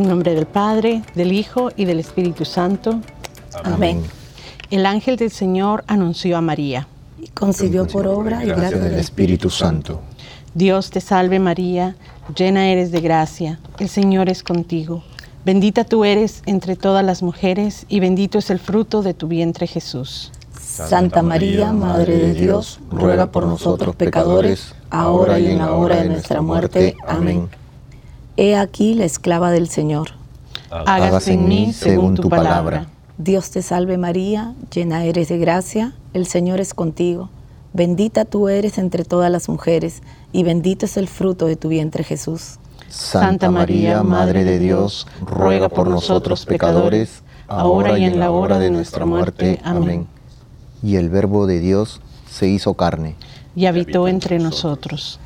En nombre del Padre, del Hijo y del Espíritu Santo. Amén. El ángel del Señor anunció a María. Y concibió por obra y gracia del Espíritu Santo. Dios te salve María, llena eres de gracia, el Señor es contigo. Bendita tú eres entre todas las mujeres y bendito es el fruto de tu vientre Jesús. Santa María, Madre de Dios, ruega por nosotros pecadores, ahora y en la hora de nuestra muerte. Amén. He aquí la esclava del Señor. Hágase en mí según tu palabra. Dios te salve María, llena eres de gracia, el Señor es contigo. Bendita tú eres entre todas las mujeres, y bendito es el fruto de tu vientre Jesús. Santa María, Madre de Dios, ruega por nosotros pecadores, ahora y en la hora de nuestra muerte. Amén. Y el Verbo de Dios se hizo carne. Y habitó entre nosotros.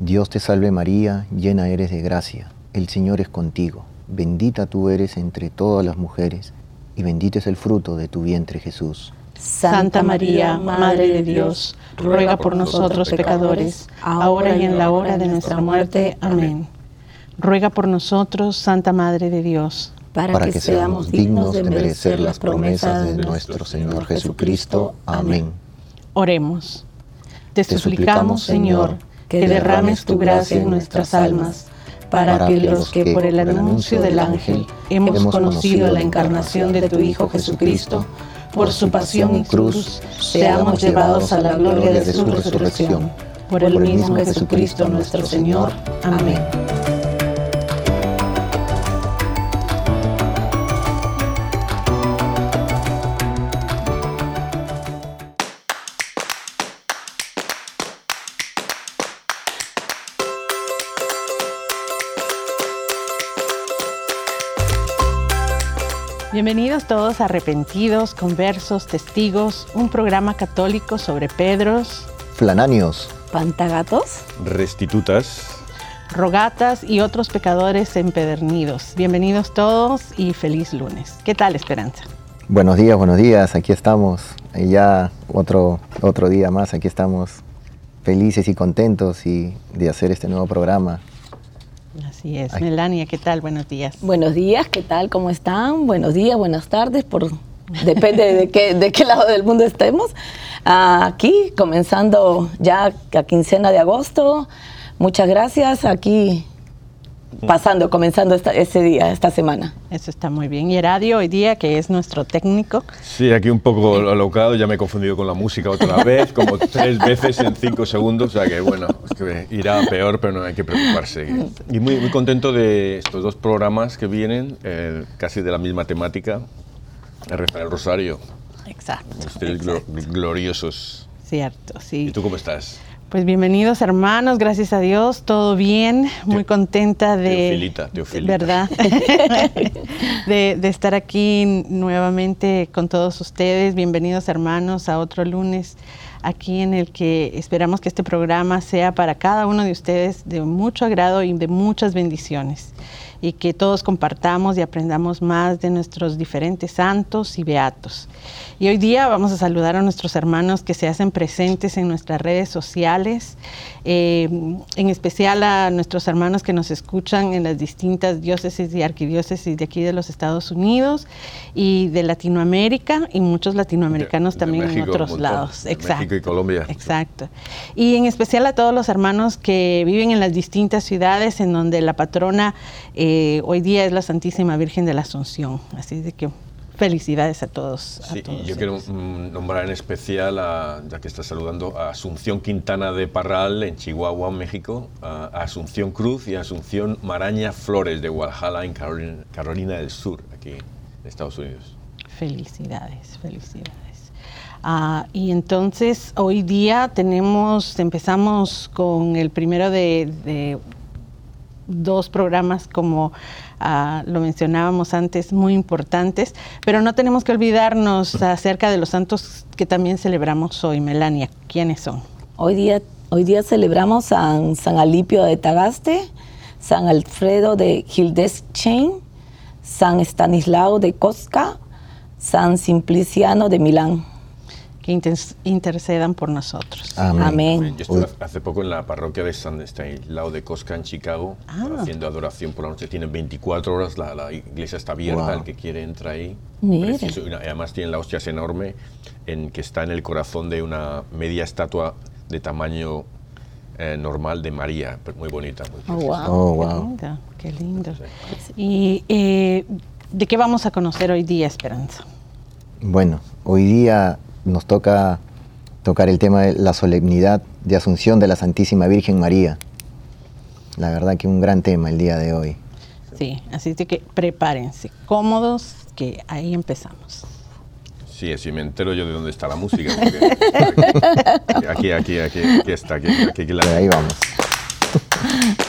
Dios te salve María, llena eres de gracia, el Señor es contigo. Bendita tú eres entre todas las mujeres y bendito es el fruto de tu vientre Jesús. Santa María, Madre de Dios, ruega por nosotros pecadores, ahora y en la hora de nuestra muerte. Amén. Ruega por nosotros, Santa Madre de Dios, para, que, seamos dignos de merecer las promesas de nuestro Señor Jesucristo. Amén. Oremos. Te, suplicamos, Señor, que derrames tu gracia en nuestras almas para que los que por el anuncio del ángel hemos conocido la encarnación de tu Hijo Jesucristo, por su pasión y cruz, seamos llevados a la gloria de su resurrección. Por el mismo Jesucristo nuestro Señor. Amén. Bienvenidos todos arrepentidos, conversos, testigos, un programa católico sobre Pedros, Flananios, Pantagatos, Restitutas, Rogatas y otros pecadores empedernidos. Bienvenidos todos y feliz lunes. ¿Qué tal, Esperanza? Buenos días, buenos días, aquí estamos. Ya otro, otro día más, aquí estamos felices y contentos y de hacer este nuevo programa. Así es. Melania, ¿qué tal? Buenos días. Buenos días, ¿qué tal? ¿Cómo están? Buenos días, buenas tardes, por depende de qué, de qué lado del mundo estemos. Aquí, comenzando ya la quincena de agosto. Muchas gracias. Aquí pasando, comenzando ese día, esta semana. Eso está muy bien. Y Heradio hoy día, que es nuestro técnico. Sí, aquí un poco alocado, ya me he confundido con la música otra vez, como tres veces en cinco segundos, o sea que bueno, que irá peor, pero no hay que preocuparse. Y muy, muy contento de estos dos programas que vienen, eh, casi de la misma temática, el Rafael Rosario. Exacto. Ustedes gloriosos. Cierto, sí. ¿Y tú cómo estás? Pues bienvenidos hermanos, gracias a Dios, todo bien, muy contenta de... Teofilita, Teofilita. ¿Verdad? de, de, estar aquí nuevamente con todos ustedes. Bienvenidos hermanos a otro lunes aquí en el que esperamos que este programa sea para cada uno de ustedes de mucho agrado y de muchas bendiciones y que todos compartamos y aprendamos más de nuestros diferentes santos y beatos. Y hoy día vamos a saludar a nuestros hermanos que se hacen presentes en nuestras redes sociales, eh, en especial a nuestros hermanos que nos escuchan en las distintas diócesis y arquidiócesis de aquí de los Estados Unidos y de Latinoamérica y muchos latinoamericanos también en otros lados. Exacto. México y Colombia. Exacto. Y en especial a todos los hermanos que viven en las distintas ciudades en donde la patrona eh, hoy día es la Santísima Virgen de la Asunción. Así de que Felicidades a todos. Sí, yo quiero mm, nombrar en especial, ya que estás saludando, a Asunción Quintana de Parral en Chihuahua, México, a Asunción Cruz y a Asunción Maraña Flores de Walhalla en Carolina, del Sur, aquí en Estados Unidos. Felicidades, felicidades. Ah, y entonces hoy día tenemos, empezamos con el primero de dos programas como Ah, lo mencionábamos antes, muy importantes, pero no tenemos que olvidarnos acerca de los santos que también celebramos hoy. Melania, ¿quiénes son? Hoy día, hoy día celebramos a San Alipio de Tagaste, San Alfredo de Hildesheim, San Estanislao de Cosca, San Simpliciano de Milán. Que intercedan por nosotros. Amén. Yo estuve hace poco en la parroquia de San al lado de Cosca, en Chicago, ah. haciendo adoración por la noche. Tienen 24 horas, la, iglesia está abierta, el que quiere entra ahí. Además tienen la hostia enorme, en, que está en el corazón de una media estatua de tamaño eh, normal de María, muy bonita. Muy oh, wow. Qué lindo, ¿Y eh, de qué vamos a conocer hoy día, Esperanza? Bueno, hoy día nos toca tocar el tema de la solemnidad de Asunción de la Santísima Virgen María. La verdad que un gran tema el día de hoy. Sí, así que prepárense, cómodos, que ahí empezamos. Sí, así me entero yo de dónde está la música. aquí, aquí, aquí, aquí está, aquí, aquí, aquí la... Ahí vamos.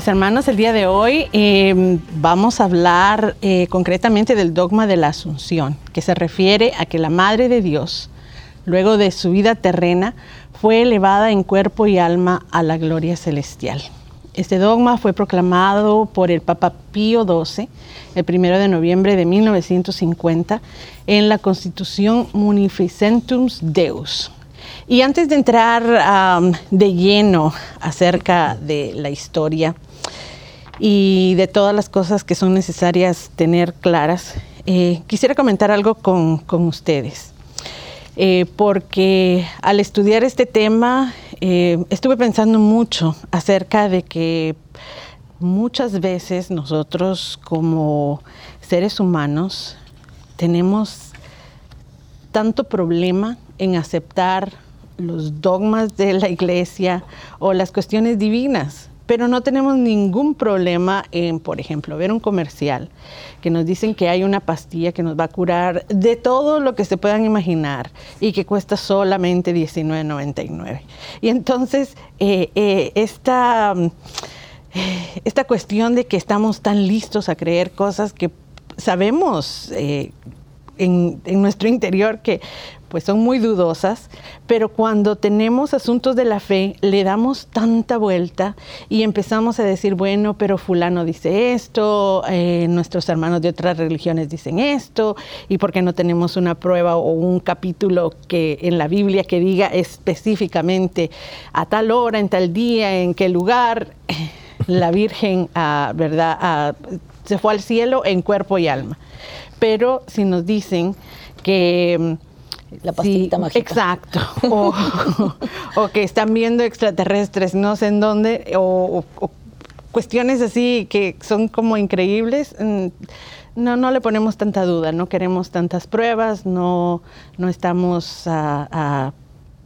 Pues hermanos, el día de hoy em, vamos a hablar eh, concretamente del dogma de la Asunción, que se refiere a que la Madre de Dios, luego de su vida terrena, fue elevada en cuerpo y alma a la gloria celestial. Este dogma fue proclamado por el Papa Pío XII el 1 de noviembre de 1950 en la Constitución Munificentum Deus, y antes de entrar de lleno acerca de la historia y de todas las cosas que son necesarias tener claras, eh, quisiera comentar algo con, ustedes. Eh, porque al estudiar este tema eh, estuve pensando mucho acerca de que muchas veces nosotros como seres humanos tenemos tanto problema en aceptar los dogmas de la iglesia o las cuestiones divinas, pero no tenemos ningún problema en, por ejemplo, ver un comercial que nos dicen que hay una pastilla que nos va a curar de todo lo que se puedan imaginar y que cuesta solamente $19.99. Y entonces, eh, eh, esta, esta cuestión de que estamos tan listos a creer cosas que sabemos eh, en, nuestro interior que pues son muy dudosas, pero cuando tenemos asuntos de la fe, le damos tanta vuelta y empezamos a decir, bueno, pero fulano dice esto, eh, nuestros hermanos de otras religiones dicen esto, y por qué no tenemos una prueba o un capítulo que en la Biblia que diga específicamente a tal hora, en tal día, en qué lugar, la Virgen, ah, ¿verdad? Ah, se fue al cielo en cuerpo y alma. Pero si nos dicen que la pastillita mágica. Exacto. O, que están viendo extraterrestres, no sé en dónde, o, cuestiones así que son como increíbles. Mm, no, no le ponemos tanta duda, no queremos tantas pruebas, no, no estamos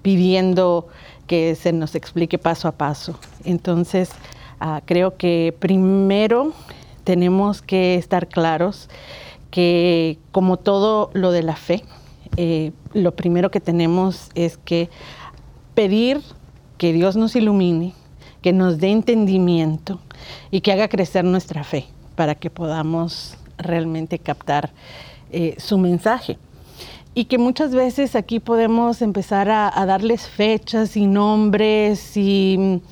pidiendo que se nos explique paso a paso. Entonces, ah, creo que primero tenemos que estar claros que como todo lo de la fe, eh, lo primero que tenemos es que pedir que Dios nos ilumine, que nos dé entendimiento y que haga crecer nuestra fe para que podamos realmente captar eh, su mensaje. Y que muchas veces aquí podemos empezar a, darles fechas y nombres y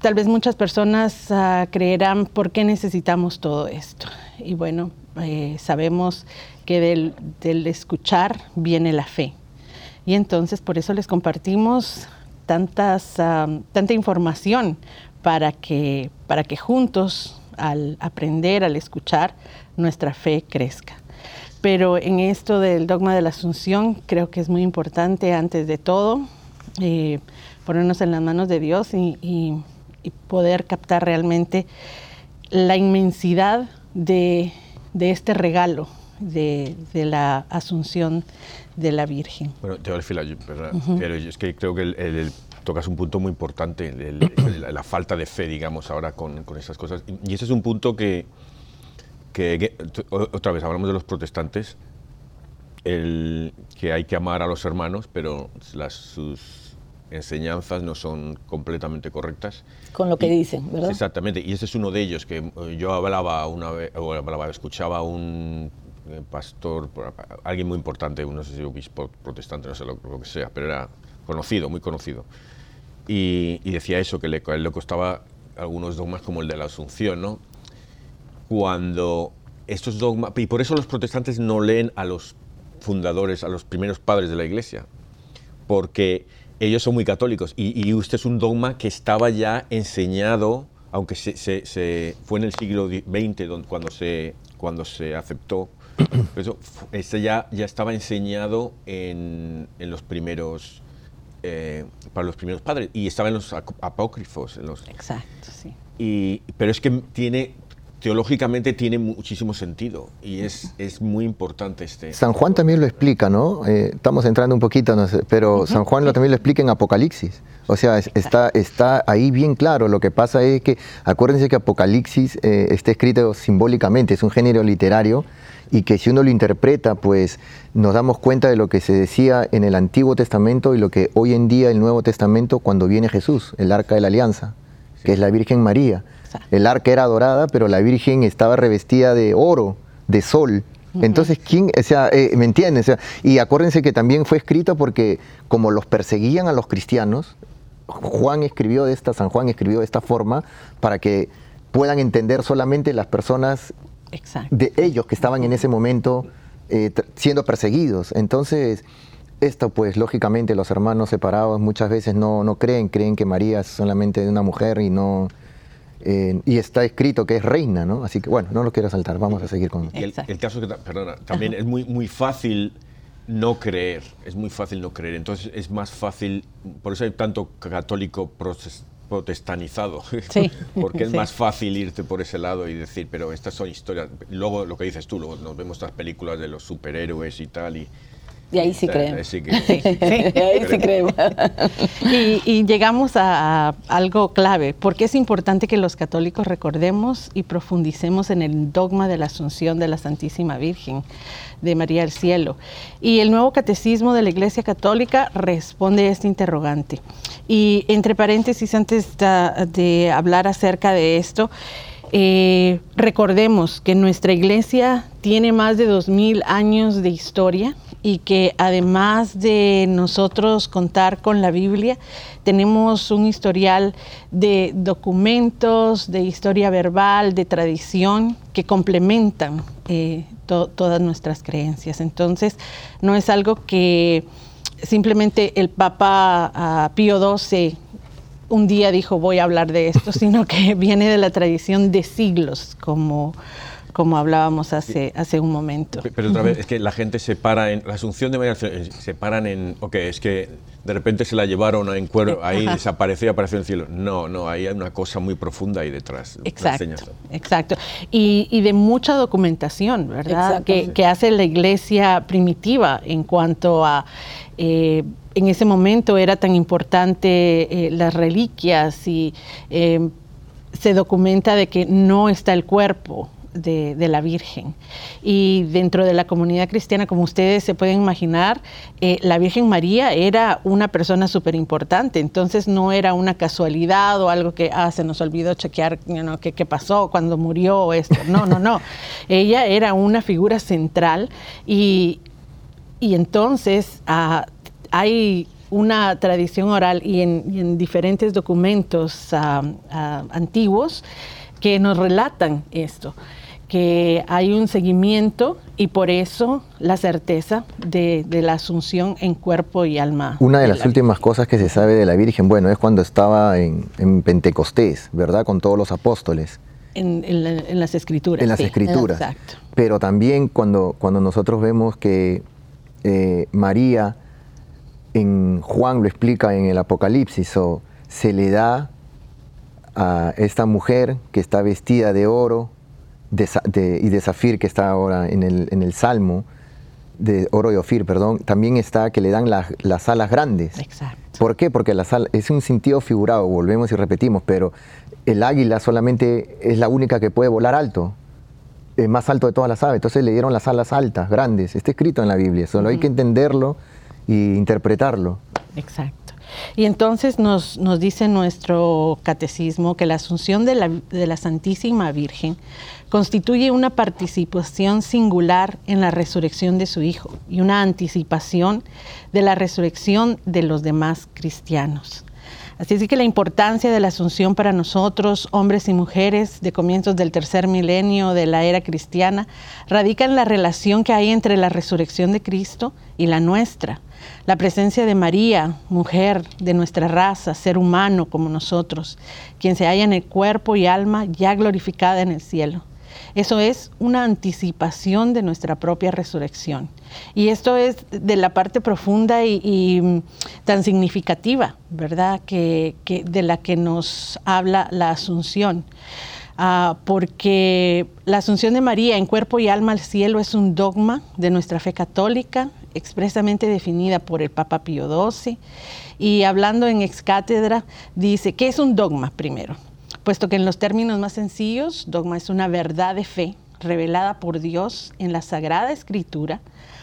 tal vez muchas personas ah, creerán por qué necesitamos todo esto. Y bueno, eh, sabemos que del, escuchar viene la fe. Y entonces por eso les compartimos tantas, tanta información para que, para que juntos al aprender, al escuchar, nuestra fe crezca. Pero en esto del dogma de la Asunción creo que es muy importante antes de todo eh, ponernos en las manos de Dios y poder captar realmente la inmensidad de, de este regalo de, la asunción de la Virgen. Bueno, Teófila, pero es que creo que tocas un punto muy importante, la, falta de fe, digamos, ahora con, con esas cosas. Y ese es un punto que, que, otra vez, hablamos de los protestantes, el, que hay que amar a los hermanos, pero las, sus enseñanzas no son completamente correctas. Con lo que Y- dicen, ¿verdad? Exactamente, y ese es uno de ellos que eh, yo hablaba una vez, o hablaba, escuchaba a un eh, pastor, alguien muy importante, no sé si obispo protestante, no sé lo, lo que sea, pero era conocido, muy conocido. Y, y decía eso, que le, a él le costaba algunos dogmas como el de la Asunción, ¿no? Cuando estos dogmas, y por eso los protestantes no leen a los fundadores, a los primeros padres de la Iglesia, porque ellos son muy católicos. Y, y este es un dogma que estaba ya enseñado, aunque se, se- se- fue en el siglo XX don- cuando se, cuando se aceptó, eso, este ya, ya estaba enseñado en, en los primeros, eh, para los primeros padres. Y estaba en los ap- apócrifos, en los, Exacto, sí. y, pero es que tiene, teológicamente tiene muchísimo sentido y es, es muy importante este... San Juan también lo explica, ¿no? Eh, estamos entrando un poquito, no sé, pero San Juan lo, también lo explica en Apocalipsis. O sea, es- está, está ahí bien claro. Lo que pasa es que, acuérdense que Apocalipsis eh, está escrito simbólicamente, es un género literario y que si uno lo interpreta, pues nos damos cuenta de lo que se decía en el Antiguo Testamento y lo que hoy en día el Nuevo Testamento cuando viene Jesús, el Arca de la Alianza, que es la Virgen María. El arca era dorada, pero la Virgen estaba revestida de oro, de sol. Entonces, ¿quién? O sea, eh, ¿me? O sea, y acuérdense que también fue escrito porque como los perseguían a los cristianos, Juan escribió de esta, San Juan escribió de esta forma para que puedan entender solamente las personas Exacto. de ellos que estaban en ese momento eh, siendo perseguidos. Entonces, esto pues lógicamente los hermanos separados muchas veces no, no creen, creen que María es solamente una mujer y no... eh, y está escrito que es reina, ¿no? Así que bueno, no lo quiero saltar, vamos a seguir con... Y el, el caso que, perdona, también es muy, muy fácil no creer, es muy fácil no creer. Entonces es más fácil, por eso hay tanto católico protes- protestanizado, Sí, porque es sí. más fácil irte por ese lado y decir, pero estas son historias. Luego lo que dices tú, luego nos vemos estas películas de los superhéroes y tal. Y, Y ahí sí creemos. sí que- sí, sí, Y ahí sí creemos. Y, y llegamos a, a algo clave, porque es importante que los católicos recordemos y profundicemos en el dogma de la Asunción de la Santísima Virgen de María del Cielo. Y el nuevo catecismo de la Iglesia Católica responde a este interrogante. Y entre paréntesis, antes de, de hablar acerca de esto, eh, recordemos que nuestra iglesia tiene más de dos mil años de historia y que además de nosotros contar con la Biblia, tenemos un historial de documentos, de historia verbal, de tradición que complementan eh, to- todas nuestras creencias. Entonces, no es algo que simplemente el Papa ah, Pío XII un día dijo voy a hablar de esto, sino que viene de la tradición de siglos, como, como hablábamos hace, hace un momento. Pe- Pero otra vez, es que la gente se para en. La Asunción de María eh, se paran en. Ok, es que de repente se la llevaron en cuero, ahí Ajá. desapareció y apareció en el cielo. No, no, ahí hay una cosa muy profunda ahí detrás. Exacto, exacto. Y, y de mucha documentación, ¿verdad? Que, que hace la iglesia primitiva en cuanto a, eh, en ese momento era tan importante eh, las reliquias y eh, se documenta de que no está el cuerpo. De, de la Virgen. Y dentro de la comunidad cristiana, como ustedes se pueden imaginar, eh, la Virgen María era una persona súper importante, entonces no era una casualidad o algo que ah, se nos olvidó chequear you know, qué, qué pasó cuando murió o esto. No, no, no. Ella era una figura central y, y entonces ah, hay una tradición oral y en, y en diferentes documentos ah, ah, antiguos que nos relatan esto, que hay un seguimiento y por eso la certeza de, de la asunción en cuerpo y alma. Una de de las la- últimas cosas que se sabe de la Virgen, bueno, es cuando estaba en, en Pentecostés, ¿verdad? Con todos los apóstoles. En, en la- en las escrituras. en las sí, escrituras. Exacto. Pero también cuando, cuando nosotros vemos que eh, María, en Juan lo explica en el Apocalipsis, o se le da a esta mujer que está vestida de oro de de- y de zafir, que está ahora en el, en el Salmo, de oro y ofir, perdón, también está que le dan las- las alas grandes. Exacto. ¿Por qué? Porque la sal es un sentido figurado, volvemos y repetimos, pero el águila solamente es la única que puede volar alto, eh, más alto de todas las aves. Entonces le dieron las alas altas, grandes. Está escrito en la Biblia, solo hay que entenderlo e interpretarlo. Exacto. Y entonces nos, nos dice nuestro catecismo que la asunción de la, de la Santísima Virgen constituye una participación singular en la resurrección de su Hijo y una anticipación de la resurrección de los demás cristianos. Así es que la importancia de la asunción para nosotros, hombres y mujeres de comienzos del tercer milenio de la era cristiana, radica en la relación que hay entre la resurrección de Cristo y la nuestra. La presencia de María, mujer de nuestra raza, ser humano como nosotros, quien se halla en el cuerpo y alma ya glorificada en el cielo. Eso es una anticipación de nuestra propia resurrección. Y esto es de la parte profunda y, mm, tan significativa, ¿verdad? Que, de la que nos habla la Asunción. Ah, porque la Asunción de María en cuerpo y alma al cielo es un dogma de nuestra fe católica, expresamente definida por el Papa Pío XII. Y hablando en ex cátedra, dice, ¿qué es un dogma primero? puesto que en los términos más sencillos, dogma es una verdad de fe revelada por Dios en la Sagrada Escritura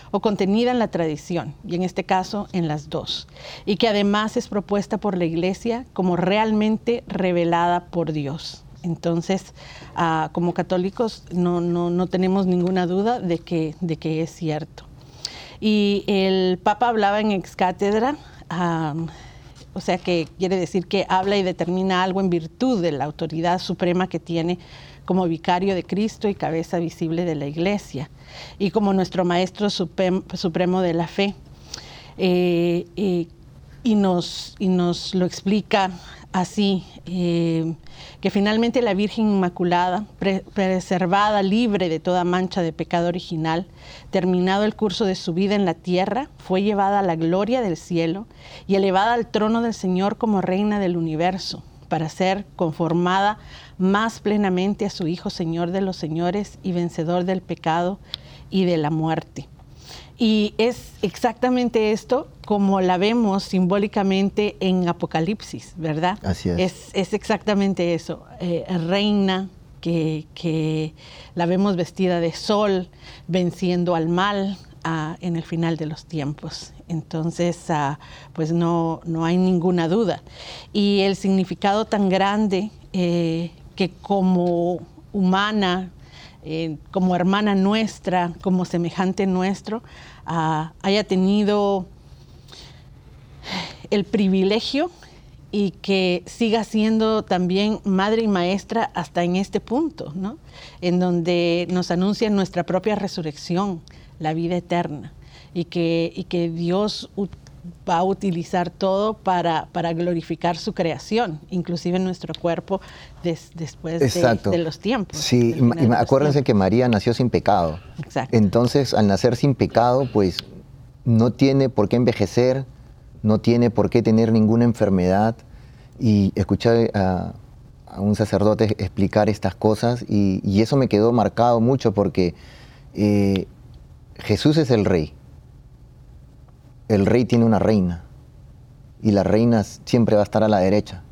o contenida en la tradición, y en este caso en las dos, y que además es propuesta por la Iglesia como realmente revelada por Dios. Entonces, ah, como católicos no, no, tenemos ninguna duda de que, de que es cierto. Y el Papa hablaba en ex cátedra o sea que quiere decir que habla y determina algo en virtud de la autoridad suprema que tiene como vicario de Cristo y cabeza visible de la Iglesia, y como nuestro Maestro Supremo de la Fe. Eh, eh, y, nos, y nos lo explica así, eh, que finalmente la Virgen Inmaculada, preservada, libre de toda mancha de pecado original, terminado el curso de su vida en la tierra, fue llevada a la gloria del cielo y elevada al trono del Señor como reina del universo, para ser conformada más plenamente a su Hijo Señor de los señores y vencedor del pecado y de la muerte. Y es exactamente esto como la vemos simbólicamente en Apocalipsis, ¿verdad? Así es. Es, exactamente eso. Eh, reina que, la vemos vestida de sol, venciendo al mal ah, en el final de los tiempos. Entonces, ah, pues no, no hay ninguna duda. Y el significado tan grande eh, que como humana, eh, como hermana nuestra, como semejante nuestro, haya tenido el privilegio y que siga siendo también madre y maestra hasta en este punto, ¿no? en donde nos anuncia nuestra propia resurrección, la vida eterna, y que, y que Dios va a utilizar todo para, para, glorificar su creación, inclusive nuestro cuerpo después de, los tiempos. Sí, y acuérdense que María nació sin pecado. Exacto. Entonces, al nacer sin pecado, pues no tiene por qué envejecer, no tiene por qué tener ninguna enfermedad. Y escuchar a, un sacerdote explicar estas cosas y, eso me quedó marcado mucho porque eh, Jesús es el rey el rey tiene una reina y la reina siempre va a estar a la derecha.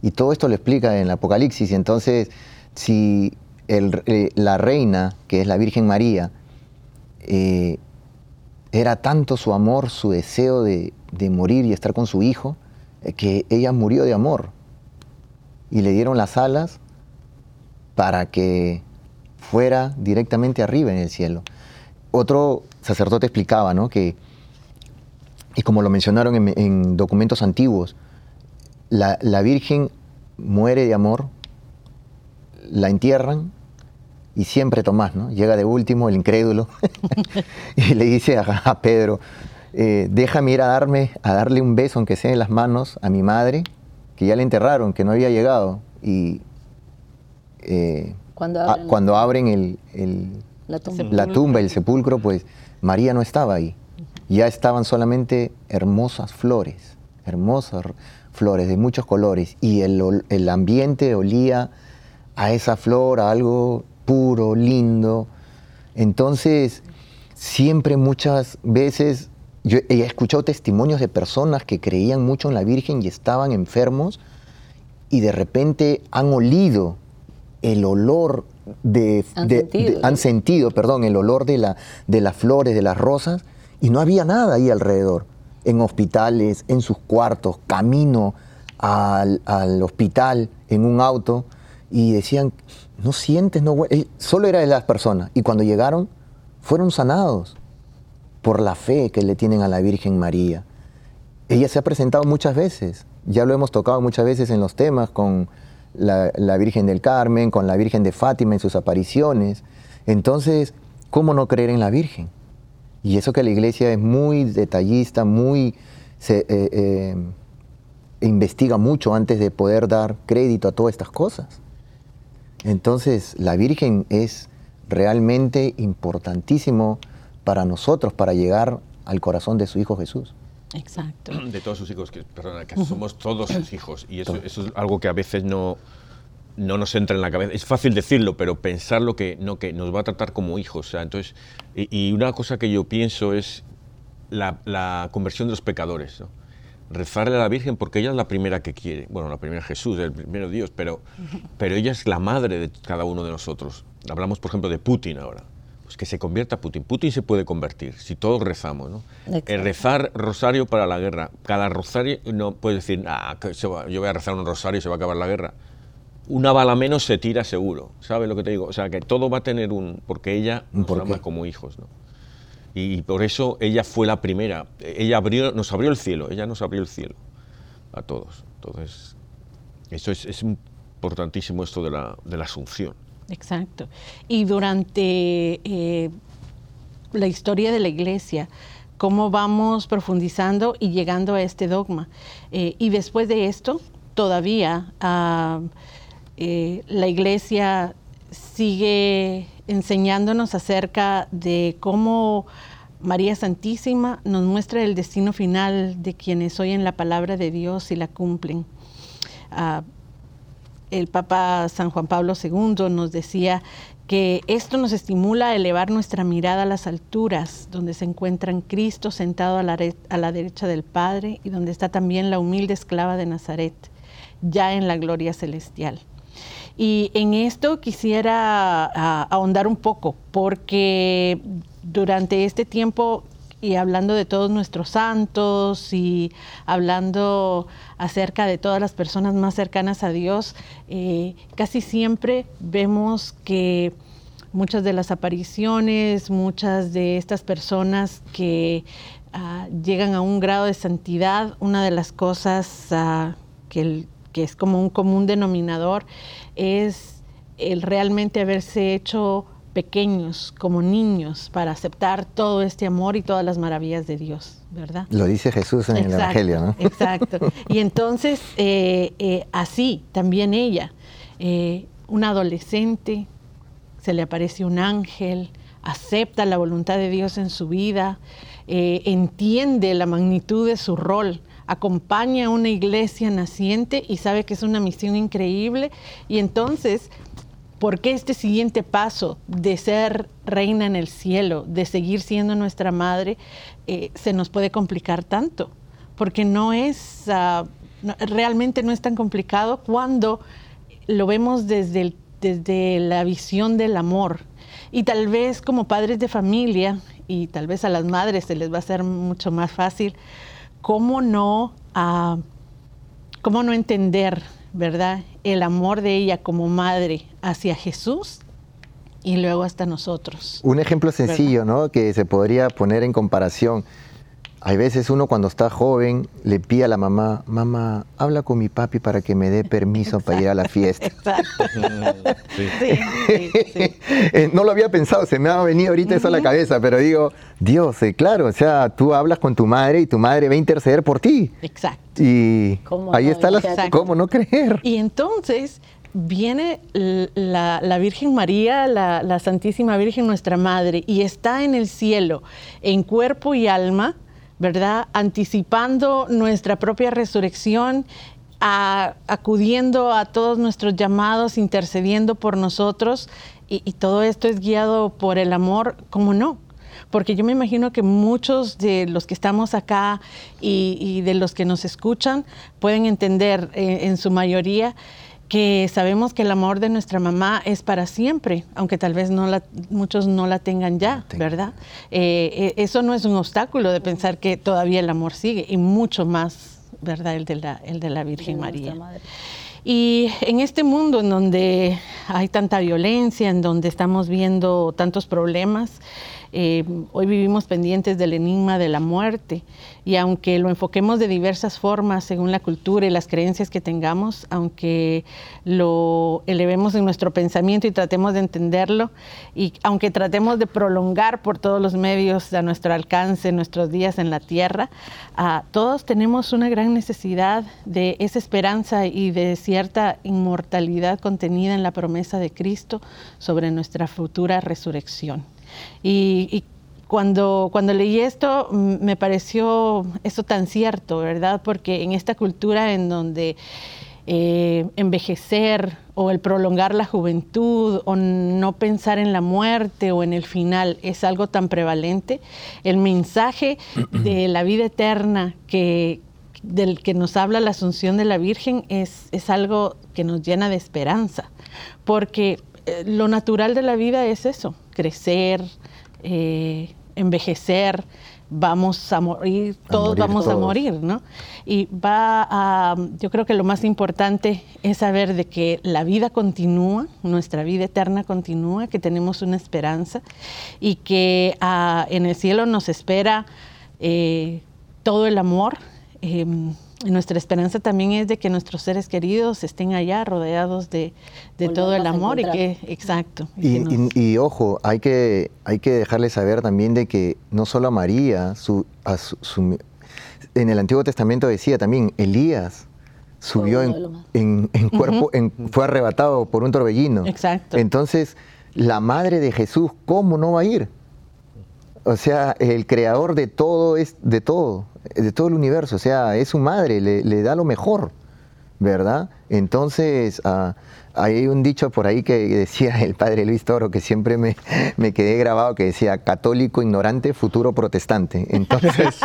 Y todo esto lo explica en el Apocalipsis. Entonces, si eh, la reina, que es la Virgen María, eh, era tanto su amor, su deseo de, morir y estar con su hijo, eh, que ella murió de amor. Y le dieron las alas para que fuera directamente arriba en el cielo. Otro sacerdote explicaba ¿no? que y como lo mencionaron en, documentos antiguos, la, Virgen muere de amor, la entierran y siempre Tomás, ¿no? Llega de último, el incrédulo, y le dice a, Pedro, eh, déjame ir a, darme, a darle un beso, aunque sea en las manos, a mi madre, que ya le enterraron, que no había llegado. Y eh, cuando abren, el, la, tumba. la tumba, el sepulcro, pues María no estaba ahí ya estaban solamente hermosas flores, hermosas flores de muchos colores, y el, ambiente olía a esa flor, a algo puro, lindo. Entonces, siempre muchas veces, yo he escuchado testimonios de personas que creían mucho en la Virgen y estaban enfermos y de repente han olido el olor de, han, sentido, perdón, el olor de, la, de las flores, de las rosas, y no había nada ahí alrededor. en hospitales, en sus cuartos, camino al, al hospital en un auto y decían, no sientes, no hue-". Eh, Solo era de las personas. Y cuando llegaron, fueron sanados por la fe que le tienen a la Virgen María. Ella se ha presentado muchas veces, ya lo hemos tocado muchas veces en los temas con la, la Virgen del Carmen, con la Virgen de Fátima en sus apariciones. Entonces, ¿cómo no creer en la Virgen? Y eso que la iglesia es muy detallista, muy... se, eh, eh, investiga mucho antes de poder dar crédito a todas estas cosas. Entonces, la Virgen es realmente importantísimo para nosotros, para llegar al corazón de su Hijo Jesús. Exacto. de todos sus hijos, que, perdona, que somos todos sus hijos. Y eso, eso es algo que a veces no, no nos entra en la cabeza. Es fácil decirlo, pero pensarlo que no, que nos va a tratar como hijos. O sea, entonces, y, y una cosa que yo pienso es la, la conversión de los pecadores. ¿no? Rezarle a la Virgen porque ella es la primera que quiere. Bueno, la primera Jesús, el primero Dios, pero, pero ella es la madre de cada uno de nosotros. Hablamos, por ejemplo, de Putin ahora. Pues que se convierta Putin. Putin se puede convertir si todos rezamos. ¿no? El rezar rosario para la guerra. Cada rosario no puedes decir, ah, yo voy a rezar un rosario y se va a acabar la guerra. Una bala menos se tira seguro. ¿Sabes lo que te digo? O sea, que todo va a tener un. Porque ella ¿Un nos ama como hijos. ¿no? Y por eso ella fue la primera. Ella abrió, nos abrió el cielo. Ella nos abrió el cielo a todos. Entonces, eso es, es importantísimo esto de la, de la asunción. Exacto. Y durante eh, la historia de la iglesia, cómo vamos profundizando y llegando a este dogma. Eh, y después de esto, todavía ah, eh, la iglesia sigue enseñándonos acerca de cómo María Santísima nos muestra el destino final de quienes oyen la palabra de Dios y la cumplen. Ah, el Papa San Juan Pablo II nos decía que esto nos estimula a elevar nuestra mirada a las alturas, donde se encuentran Cristo sentado a la, re- a la derecha del Padre y donde está también la humilde esclava de Nazaret, ya en la gloria celestial. Y en esto quisiera ah, ahondar un poco, porque durante este tiempo y hablando de todos nuestros santos y hablando acerca de todas las personas más cercanas a Dios, eh, casi siempre vemos que muchas de las apariciones, muchas de estas personas que ah, llegan a un grado de santidad, una de las cosas ah, que, el- que es como un común denominador es el realmente haberse hecho pequeños como niños para aceptar todo este amor y todas las maravillas de Dios, ¿verdad? Lo dice Jesús en el Evangelio, ¿no? Exacto. Y entonces, eh, eh, así, también ella, eh, una adolescente, se le aparece un ángel, acepta la voluntad de Dios en su vida, eh, entiende la magnitud de su rol, acompaña a una iglesia naciente y sabe que es una misión increíble. Y entonces, ¿por qué este siguiente paso de ser reina en el cielo, de seguir siendo nuestra madre, eh, se nos puede complicar tanto? Porque no es, ah, realmente no es tan complicado cuando lo vemos desde, desde la visión del amor. Y tal vez como padres de familia, y tal vez a las madres se les va a hacer mucho más fácil, ¿cómo no, ah, cómo no entender, verdad, el amor de ella como madre hacia Jesús y luego hasta nosotros? Un ejemplo sencillo, ¿no? Que se podría poner en comparación. Hay veces uno cuando está joven le pide a la mamá, mamá, habla con mi papi para que me dé permiso para ir a la fiesta. Exacto. Sí. Sí, sí, sí. Eh, no lo había pensado, se me ha venido ahorita eso a la cabeza, pero digo, Dios, eh, claro, o sea, tú hablas con tu madre y tu madre va a interceder por ti. Exacto. Y ¿Cómo ahí no? está la... Exacto. ¿Cómo no creer? Y entonces viene la, la Virgen María, la, la Santísima Virgen, nuestra Madre, y está en el cielo, en cuerpo y alma, ¿verdad? Anticipando nuestra propia resurrección, acudiendo a todos nuestros llamados, intercediendo por nosotros, y, todo esto es guiado por el amor, ¿cómo no? Porque yo me imagino que muchos de los que estamos acá y, y de los que nos escuchan pueden entender eh, en su mayoría que sabemos que el amor de nuestra mamá es para siempre, aunque tal vez no la, muchos no la tengan ya, ¿verdad? Eh, eh, eso no es un obstáculo de pensar que todavía el amor sigue y mucho más, ¿verdad? El de la, el de la Virgen María. Y en este mundo en donde hay tanta violencia, en donde estamos viendo tantos problemas, eh, hoy vivimos pendientes del enigma de la muerte y aunque lo enfoquemos de diversas formas según la cultura y las creencias que tengamos, aunque lo elevemos en nuestro pensamiento y tratemos de entenderlo y aunque tratemos de prolongar por todos los medios a nuestro alcance nuestros días en la tierra, ah, todos tenemos una gran necesidad de esa esperanza y de cierta inmortalidad contenida en la promesa de Cristo sobre nuestra futura resurrección. Y, cuando, cuando leí esto me pareció eso tan cierto, ¿verdad? Porque en esta cultura en donde eh, envejecer o el prolongar la juventud o no pensar en la muerte o en el final es algo tan prevalente, el mensaje de la vida eterna que, del que nos habla la Asunción de la Virgen es, es algo que nos llena de esperanza, porque eh, lo natural de la vida es eso, crecer, eh, envejecer, vamos a morir, todos vamos a morir, ¿no? Y va a, yo creo que lo más importante es saber de que la vida continúa, nuestra vida eterna continúa, que tenemos una esperanza y que ah, en el cielo nos espera eh, todo el amor. Em, nuestra esperanza también es de que nuestros seres queridos estén allá rodeados de, todo el amor y que, exacto. Y, ojo, hay que, hay que dejarle saber también de que no solo a María, su, en el Antiguo Testamento decía también, Elías subió en, cuerpo, fue arrebatado por un torbellino. Exacto. Entonces, la madre de Jesús, ¿cómo no va a ir? O sea, el creador de todo es de todo de todo el universo, o sea, es su madre, le, da lo mejor, ¿verdad? Entonces, ah, hay un dicho por ahí que decía el padre Luis Toro, que siempre me, me quedé grabado, que decía, católico ignorante, futuro protestante. Entonces,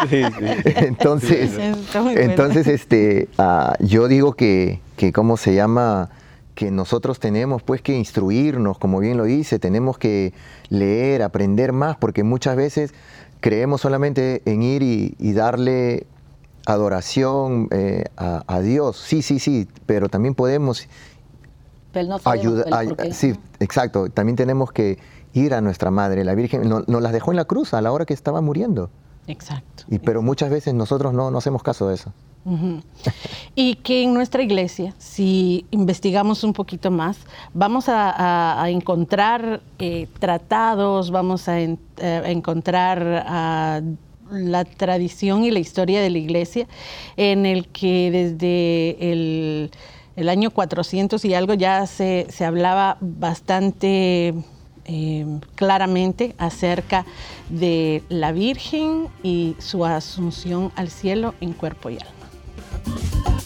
entonces, entonces este, ah, yo digo que, que, ¿cómo se llama? Que nosotros tenemos pues que instruirnos, como bien lo dice, tenemos que leer, aprender más, porque muchas veces creemos solamente en ir y, darle adoración eh, a, Dios. Sí, sí, sí, pero también podemos ayudar. Sí, exacto. También tenemos que ir a nuestra madre, la Virgen. Nos, las dejó en la cruz a la hora que estaba muriendo. Exacto. Y, pero muchas veces nosotros no, no hacemos caso de eso. Y que en nuestra iglesia, si investigamos un poquito más, vamos a, encontrar eh, tratados, vamos a, eh, encontrar ah, la tradición y la historia de la iglesia, en el que desde el, año 400 y algo ya se, hablaba bastante eh, claramente acerca de la Virgen y su asunción al cielo en cuerpo y alma. Thank you.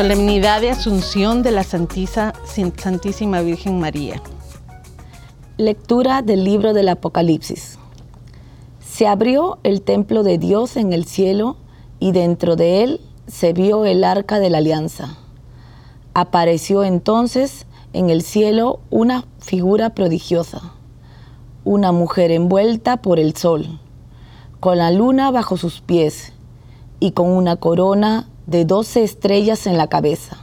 Solemnidad de Asunción de la Santísima Virgen María. Lectura del libro del Apocalipsis. Se abrió el templo de Dios en el cielo y dentro de él se vio el arca de la alianza. Apareció entonces en el cielo una figura prodigiosa, una mujer envuelta por el sol, con la luna bajo sus pies y con una corona de doce estrellas en la cabeza.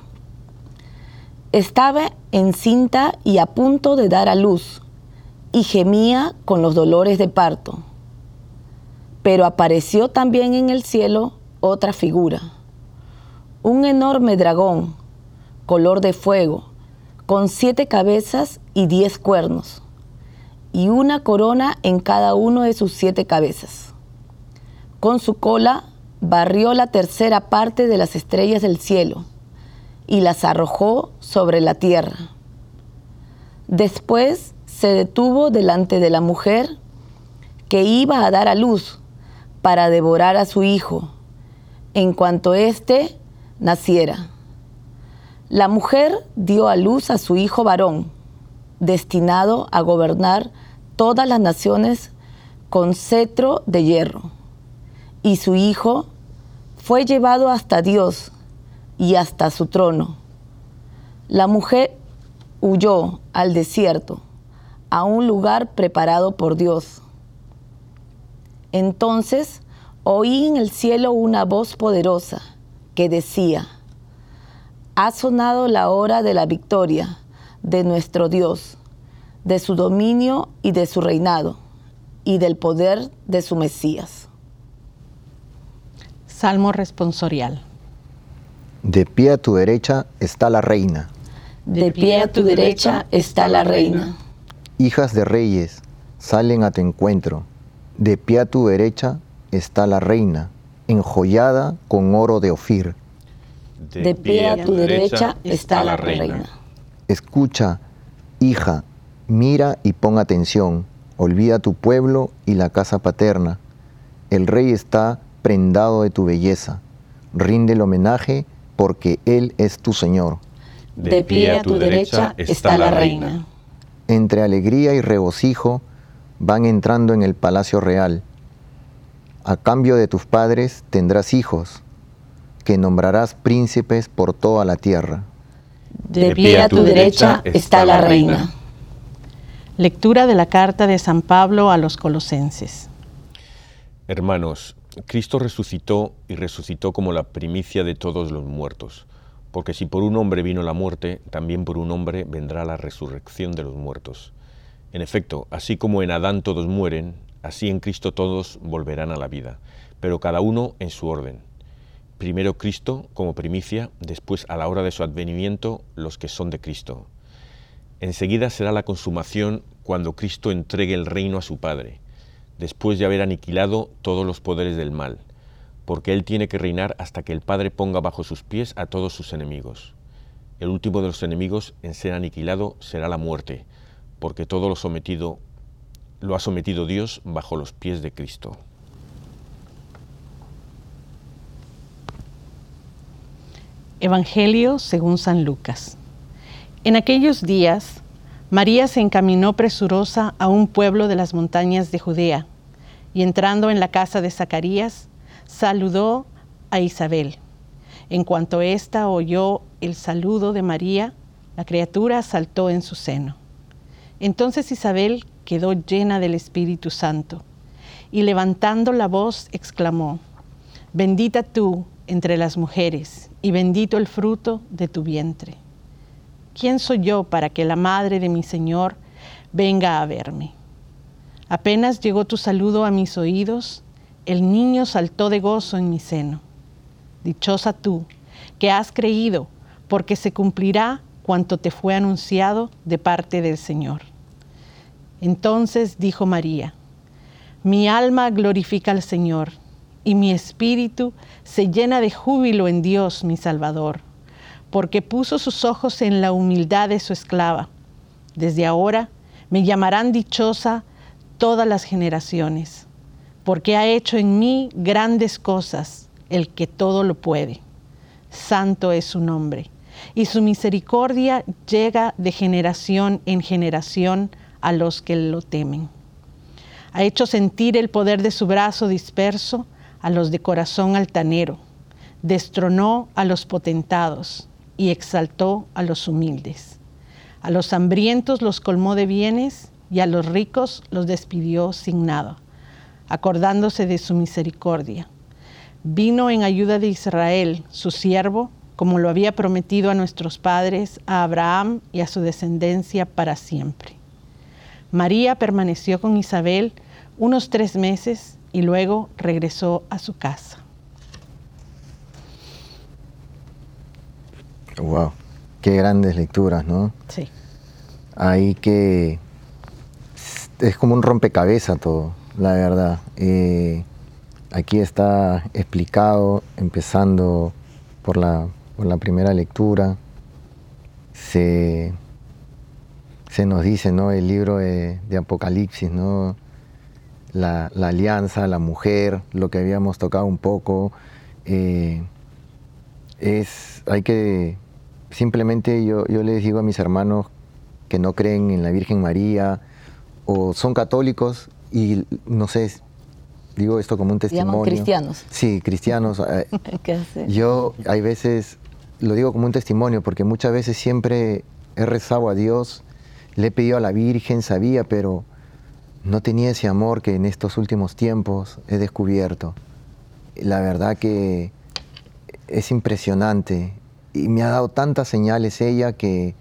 Estaba encinta y a punto de dar a luz, y gemía con los dolores de parto. Pero apareció también en el cielo otra figura, un enorme dragón, color de fuego, con siete cabezas y diez cuernos, y una corona en cada uno de sus siete cabezas. Con su cola barrió la tercera parte de las estrellas del cielo y las arrojó sobre la tierra. Después se detuvo delante de la mujer que iba a dar a luz para devorar a su hijo en cuanto éste naciera. La mujer dio a luz a su hijo varón, destinado a gobernar todas las naciones con cetro de hierro. Y su hijo fue llevado hasta Dios y hasta su trono. La mujer huyó al desierto, a un lugar preparado por Dios. Entonces oí en el cielo una voz poderosa que decía, ha sonado la hora de la victoria de nuestro Dios, de su dominio y de su reinado, y del poder de su Mesías. Salmo responsorial. De pie a tu derecha está la reina. De pie a tu derecha está la reina. Hijas de reyes, salen a tu encuentro. De pie a tu derecha está la reina, enjollada con oro de Ofir. De pie a tu derecha está la reina. Escucha, hija, mira y pon atención. Olvida tu pueblo y la casa paterna. El rey está prendado de tu belleza. Rinde el homenaje porque Él es tu Señor. De pie a tu derecha está la reina. Entre alegría y regocijo van entrando en el palacio real a cambio de tus padres tendrás hijos, que nombrarás príncipes por toda la tierra. De pie a tu derecha está la reina. Lectura de la carta de San Pablo a los colosenses. Hermanos, Cristo resucitó y resucitó como la primicia de todos los muertos, porque si por un hombre vino la muerte, también por un hombre vendrá la resurrección de los muertos. En efecto, así como en Adán todos mueren, Así en Cristo todos volverán a la vida, pero cada uno en su orden. Primero Cristo como primicia, después a la hora de su advenimiento los que son de Cristo. Enseguida será la consumación cuando Cristo entregue el reino a su Padre, después de haber aniquilado todos los poderes del mal, porque Él tiene que reinar hasta que el Padre ponga bajo sus pies a todos sus enemigos. El último de los enemigos en ser aniquilado será la muerte, porque todo lo sometido lo ha sometido Dios bajo los pies de Cristo. Evangelio según San Lucas. En aquellos días, María se encaminó presurosa a un pueblo de las montañas de Judea y entrando en la casa de Zacarías, saludó a Isabel. En cuanto ésta oyó el saludo de María, la criatura saltó en su seno. Entonces Isabel quedó llena del Espíritu Santo y levantando la voz exclamó, bendita tú entre las mujeres y bendito el fruto de tu vientre. ¿Quién soy yo para que la madre de mi Señor venga a verme? Apenas llegó tu saludo a mis oídos, el niño saltó de gozo en mi seno. Dichosa tú, que has creído, porque se cumplirá cuanto te fue anunciado de parte del Señor. Entonces dijo María, mi alma glorifica al Señor y mi espíritu se llena de júbilo en Dios mi Salvador, porque puso sus ojos en la humildad de su esclava. Desde ahora me llamarán dichosa todas las generaciones, porque ha hecho en mí grandes cosas el que todo lo puede. Santo es su nombre, y su misericordia llega de generación en generación a los que lo temen. Ha hecho sentir el poder de su brazo disperso a los de corazón altanero, destronó a los potentados y exaltó a los humildes. A los hambrientos los colmó de bienes y a los ricos los despidió sin nada, acordándose de su misericordia. Vino en ayuda de Israel, su siervo, como lo había prometido a nuestros padres, a Abraham y a su descendencia para siempre. María permaneció con Isabel unos tres meses y luego regresó a su casa. Wow, Qué grandes lecturas, ¿no? Sí. Hay que... Es como un rompecabezas todo, la verdad. Eh, aquí está explicado, empezando por la, por la primera lectura. Se, se nos dice, ¿no? El libro de, de Apocalipsis, ¿no? La, la, alianza, la mujer, lo que habíamos tocado un poco. Eh, es, hay que, simplemente yo, yo les digo a mis hermanos que no creen en la Virgen María o son católicos y no sé, digo esto como un testimonio. cristianos. Sí, cristianos. yo hay veces, lo digo como un testimonio porque muchas veces siempre he rezado a Dios, le he pedido a la Virgen, sabía, pero no tenía ese amor que en estos últimos tiempos he descubierto. La verdad que es impresionante y me ha dado tantas señales ella que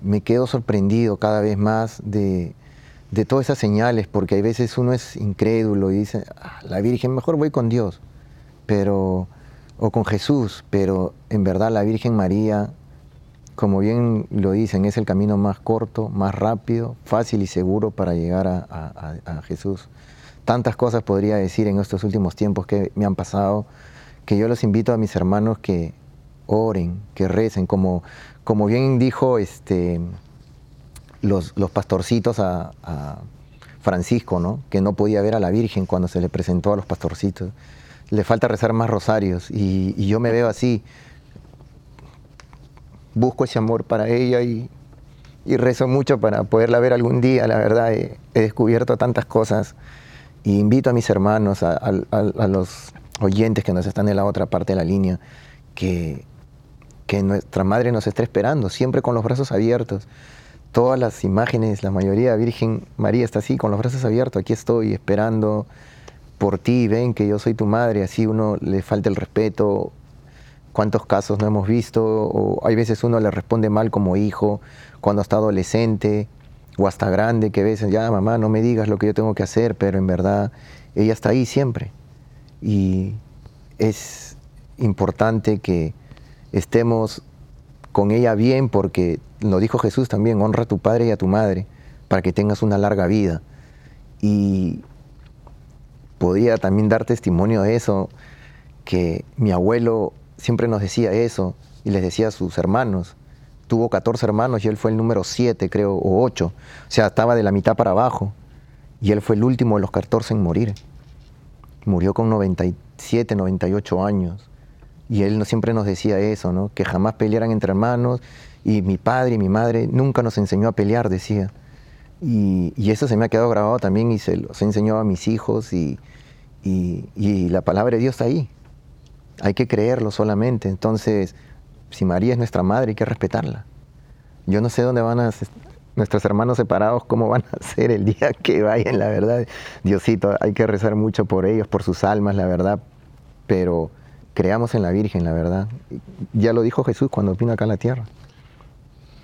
me quedo sorprendido cada vez más de, de todas esas señales, porque hay veces uno es incrédulo y dice, ah, la Virgen, mejor voy con Dios, pero, o con Jesús, pero en verdad la Virgen María, como bien lo dicen, es el camino más corto, más rápido, fácil y seguro para llegar a, a Jesús. Tantas cosas podría decir en estos últimos tiempos que me han pasado, que yo los invito a mis hermanos que oren, que recen, como, como bien dijo este, los, los pastorcitos a, Francisco, ¿no? que no podía ver a la Virgen cuando se le presentó a los pastorcitos. Le falta rezar más rosarios y, yo me veo así. Busco ese amor para ella y, y rezo mucho para poderla ver algún día. La verdad, he, descubierto tantas cosas y invito a mis hermanos, a, a los oyentes que nos están en la otra parte de la línea, que, que nuestra madre nos está esperando, siempre con los brazos abiertos. Todas las imágenes, la mayoría, Virgen María está así, con los brazos abiertos, aquí estoy esperando por ti, ven que yo soy tu madre, así uno le falta el respeto. ¿Cuántos casos no hemos visto? O hay veces uno le responde mal como hijo, cuando está adolescente o hasta grande, que veces, ya mamá, no me digas lo que yo tengo que hacer, pero en verdad ella está ahí siempre y es importante que estemos con ella bien porque lo dijo Jesús también, honra a tu padre y a tu madre para que tengas una larga vida. Y podría también dar testimonio de eso, que mi abuelo siempre nos decía eso y les decía a sus hermanos. Tuvo 14 hermanos y él fue el número 7, creo, o 8. O sea, estaba de la mitad para abajo. Y él fue el último de los 14 en morir murió con 97, 98 años. Y él siempre nos decía eso, ¿no? que jamás pelearan entre hermanos. Y mi padre y mi madre nunca nos enseñó a pelear, decía. Y, eso se me ha quedado grabado también y se los enseñó a mis hijos. Y, y, la palabra de Dios está ahí. Hay que creerlo solamente. Entonces, si María es nuestra madre, hay que respetarla. Yo no sé dónde van a nuestros hermanos separados, ¿cómo van a ser el día que vayan? La verdad, Diosito, hay que rezar mucho por ellos, por sus almas, la verdad, pero creamos en la Virgen, la verdad. Ya lo dijo Jesús cuando vino acá a la tierra.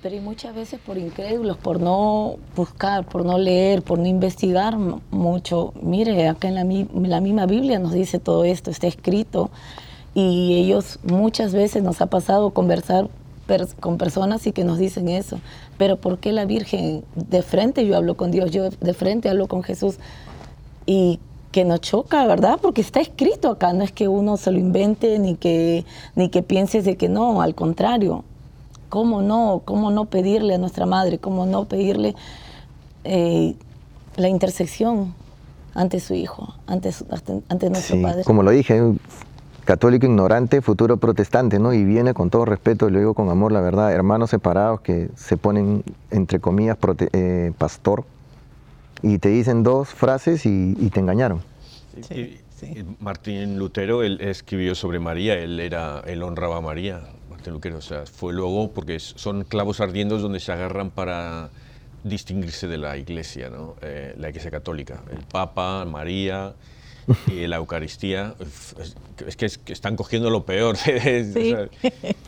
Pero y muchas veces por incrédulos, por no buscar, por no leer, por no investigar mucho. Mire, acá en la, la misma Biblia nos dice todo esto, está escrito. Y ellos muchas veces nos ha pasado conversar con personas y que nos dicen eso. Pero ¿por qué la Virgen de frente yo hablo con Dios, yo de frente hablo con Jesús? Y que nos choca, ¿verdad? Porque está escrito acá, no es que uno se lo invente ni que, ni que pienses de que no, al contrario. ¿Cómo no? ¿Cómo no pedirle a nuestra madre? ¿Cómo no pedirle eh, la intersección ante su hijo, ante, ante nuestro sí, padre? Como lo dije, católico ignorante, futuro protestante, ¿no? Y viene con todo respeto, lo digo con amor, la verdad, hermanos separados que se ponen, entre comillas, eh, pastor, y te dicen dos frases y, te engañaron. Martín Lutero, él escribió sobre María, él, era, él honraba a María, Martín Lutero, o sea, fue luego, porque son clavos ardientes donde se agarran para distinguirse de la iglesia, ¿no? Eh, la iglesia católica, el Papa, María, y la Eucaristía, es que, están cogiendo lo peor.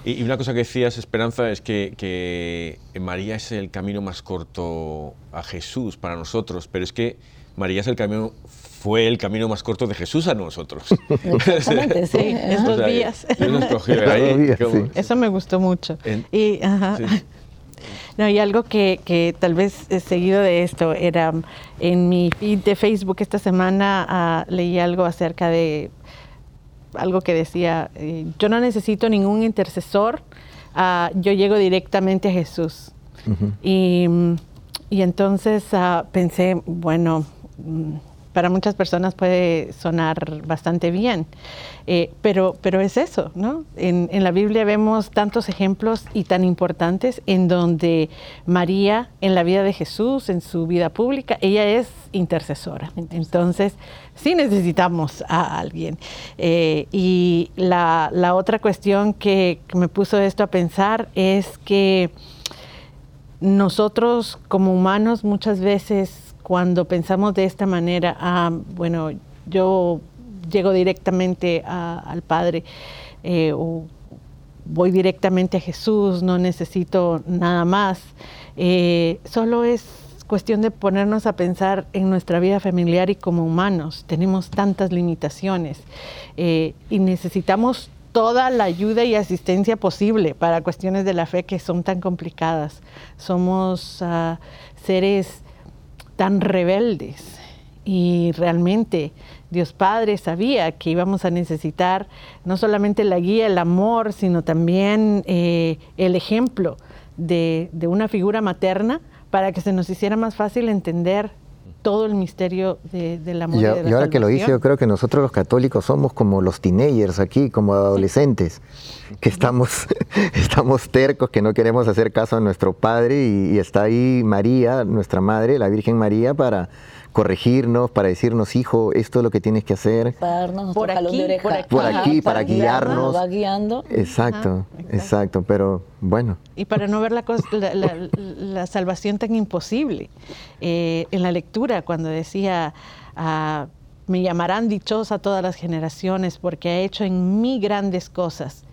y, una cosa que decías, Esperanza, es que, que, María es el camino más corto a Jesús para nosotros, pero es que María es el camino fue el camino más corto de Jesús a nosotros. Exactamente, sí. Estos O sea, días. Nos cogió ahí, días, sí. Eso me gustó mucho. En- y, ajá. Sí. No, y algo que, que tal vez eh, seguido de esto era en mi feed de Facebook esta semana ah, leí algo acerca de algo que decía, eh, yo no necesito ningún intercesor, ah, yo llego directamente a Jesús. y, y entonces ah, pensé, bueno, mm, para muchas personas puede sonar bastante bien, eh, pero, pero es eso, ¿no? En, en la Biblia vemos tantos ejemplos y tan importantes en donde María, en la vida de Jesús, en su vida pública, ella es intercesora. Entonces, sí necesitamos a alguien. Eh, y la, la otra cuestión que, que me puso esto a pensar es que nosotros como humanos muchas veces cuando pensamos de esta manera, ah, bueno, yo llego directamente al Padre eh, o voy directamente a Jesús, no necesito nada más, eh, solo es cuestión de ponernos a pensar en nuestra vida familiar y como humanos. Tenemos tantas limitaciones eh, y necesitamos toda la ayuda y asistencia posible para cuestiones de la fe que son tan complicadas. Somos ah, seres tan rebeldes. Y realmente Dios Padre sabía que íbamos a necesitar no solamente la guía, el amor, sino también eh, el ejemplo de, de una figura materna para que se nos hiciera más fácil entender todo el misterio de- del amor. Y, Y, a- de la y ahora que lo dice, yo creo que nosotros los católicos somos como los teenagers aquí, como adolescentes, que estamos, estamos tercos, que no queremos hacer caso a nuestro Padre y, y está ahí María, nuestra Madre, la Virgen María, para corregirnos, para decirnos, hijo, esto es lo que tienes que hacer. Para darnos Por aquí, de oreja. por aquí. Por aquí, para guiarnos. Nos va guiando. Exacto, exacto. exacto, pero bueno. Y para no ver la, cos- la, la- la salvación tan imposible. Eh, en la lectura, cuando decía, ah, me llamarán dichosa todas las generaciones porque ha hecho en mí grandes cosas,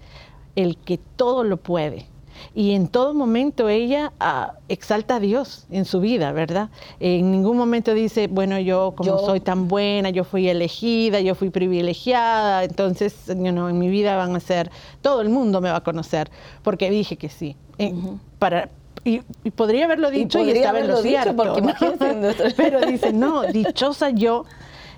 el que todo lo puede. Y en todo momento ella ah, exalta a Dios en su vida, ¿verdad? En ningún momento dice, bueno, yo como Yo- soy tan buena, yo fui elegida, yo fui privilegiada, entonces you know, en mi vida van a ser, todo el mundo me va a conocer, porque dije que sí. Eh, para, y, y podría haberlo Y dicho y, podría estaba en lo cierto. porque nuestro- Pero dice, no, dichosa yo,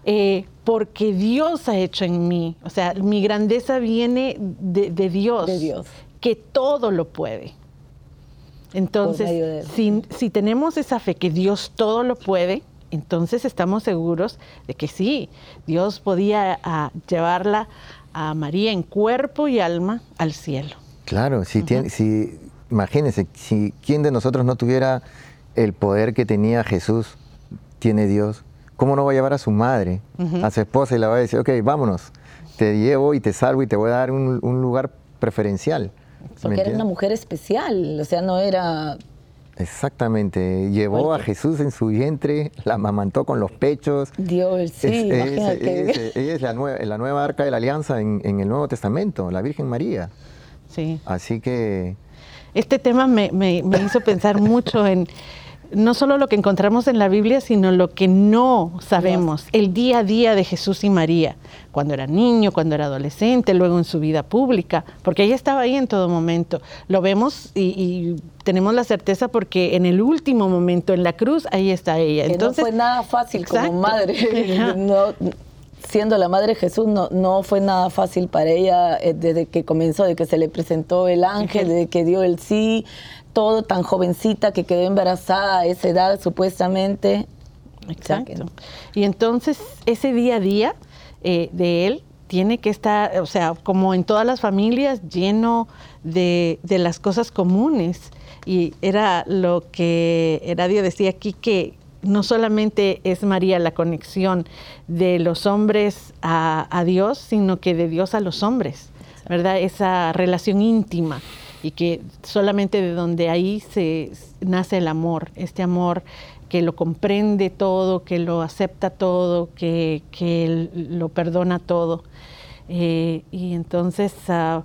eh, porque Dios ha hecho en mí. O sea, mi grandeza viene de, de Dios, De Dios. Que todo lo puede. Entonces, si, si tenemos esa fe que Dios todo lo puede, entonces estamos seguros de que sí, Dios podía llevarla a María en cuerpo y alma al cielo. Claro, si tiene, si, imagínense, si quién de nosotros no tuviera el poder que tenía Jesús, tiene Dios, ¿cómo no va a llevar a su madre, a su esposa y le va a decir, ok, vámonos, te llevo y te salvo y te voy a dar un, un lugar preferencial? ¿Me Porque era una mujer especial, o sea, no era... Exactamente, llevó a. Jesús en su vientre, la amamantó con los pechos. Dios, sí, Es- es- imagínate. es- ella es la nueva, la nueva arca de la alianza en, en el Nuevo Testamento, la Virgen María. Sí. Así que Este tema me, me- me hizo pensar mucho en no solo lo que encontramos en la Biblia, sino lo que no sabemos, el día a día de Jesús y María, cuando era niño, cuando era adolescente, luego en su vida pública, porque ella estaba ahí en todo momento. Lo vemos y, y tenemos la certeza porque en el último momento, en la cruz, ahí está ella. que Entonces, no fue nada fácil Exacto. como madre. No, siendo la madre de Jesús, no, no fue nada fácil para ella eh, desde que comenzó, de que se le presentó el ángel, Ujú. de que dio el sí, todo tan jovencita que quedó embarazada a esa edad supuestamente. Exacto. Y entonces ese día a día eh, de él tiene que estar, o sea, como en todas las familias, lleno de, de las cosas comunes. Y era lo que Heradio decía aquí, que no solamente es María la conexión de los hombres a, Dios, sino que de Dios a los hombres, ¿verdad? Esa relación íntima y que solamente de donde ahí se nace el amor, este amor que lo comprende todo, que lo acepta todo, que, que lo perdona todo. Eh, y entonces, ah,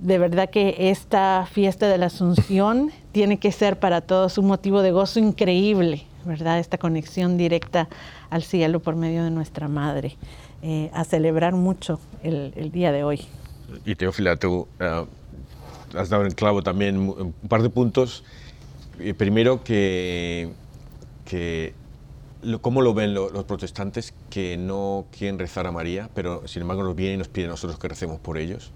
de verdad que esta fiesta de la Asunción tiene que ser para todos un motivo de gozo increíble. ¿Verdad? Esta conexión directa al cielo por medio de nuestra madre. Eh, a celebrar mucho el, día de hoy. Y Teófila, tú uh, has dado el clavo también un par de puntos. Eh, primero, que, que ¿cómo lo ven los protestantes que no quieren rezar a María, pero sin embargo nos vienen y nos piden a nosotros que recemos por ellos?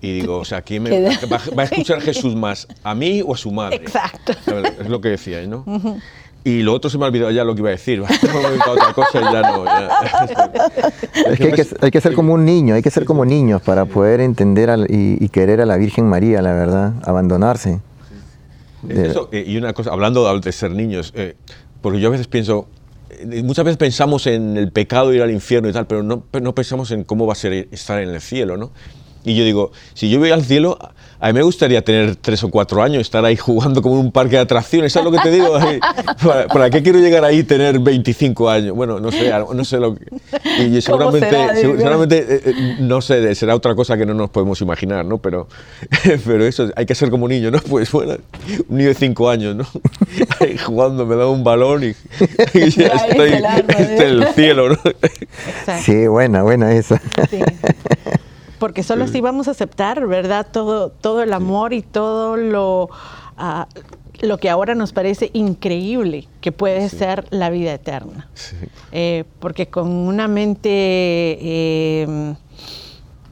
Y digo, o sea, ¿quién me, va, a escuchar Jesús más? ¿A mí o a su madre? Exacto. Es lo que decía, ¿no? Y lo otro se me ha olvidado ya lo que iba a decir. otra cosa y ya no. Es que hay, que ser como un niño, hay que ser como niños para poder entender y, querer a la Virgen María, la verdad, abandonarse. eso, eh, y una cosa, hablando de ser niños, eh, porque yo a veces pienso, eh, muchas veces pensamos en el pecado, ir al infierno y tal, pero no, no pensamos en cómo va a ser estar en el cielo, ¿no? Y yo digo, si yo voy al cielo, a mí me gustaría tener tres o cuatro años, estar ahí jugando como en un parque de atracciones, ¿sabes lo que te digo? ¿Para, qué quiero llegar ahí y tener 25 años? Bueno, no sé, no sé lo que... Y seguramente, seguramente eh, eh, no sé, será otra cosa que no nos podemos imaginar, ¿no? Pero, pero eso, hay que ser como niño, ¿no? Pues bueno, un niño de cinco años, ¿no? Ahí jugando, me da un balón y, ya estoy, en el cielo, ¿no? Sí, buena, buena esa. Sí porque solo así vamos a aceptar, ¿verdad? Todo, todo el amor y todo lo, ah, lo que ahora nos parece increíble que puede ser la vida eterna. Eh, porque con una mente em,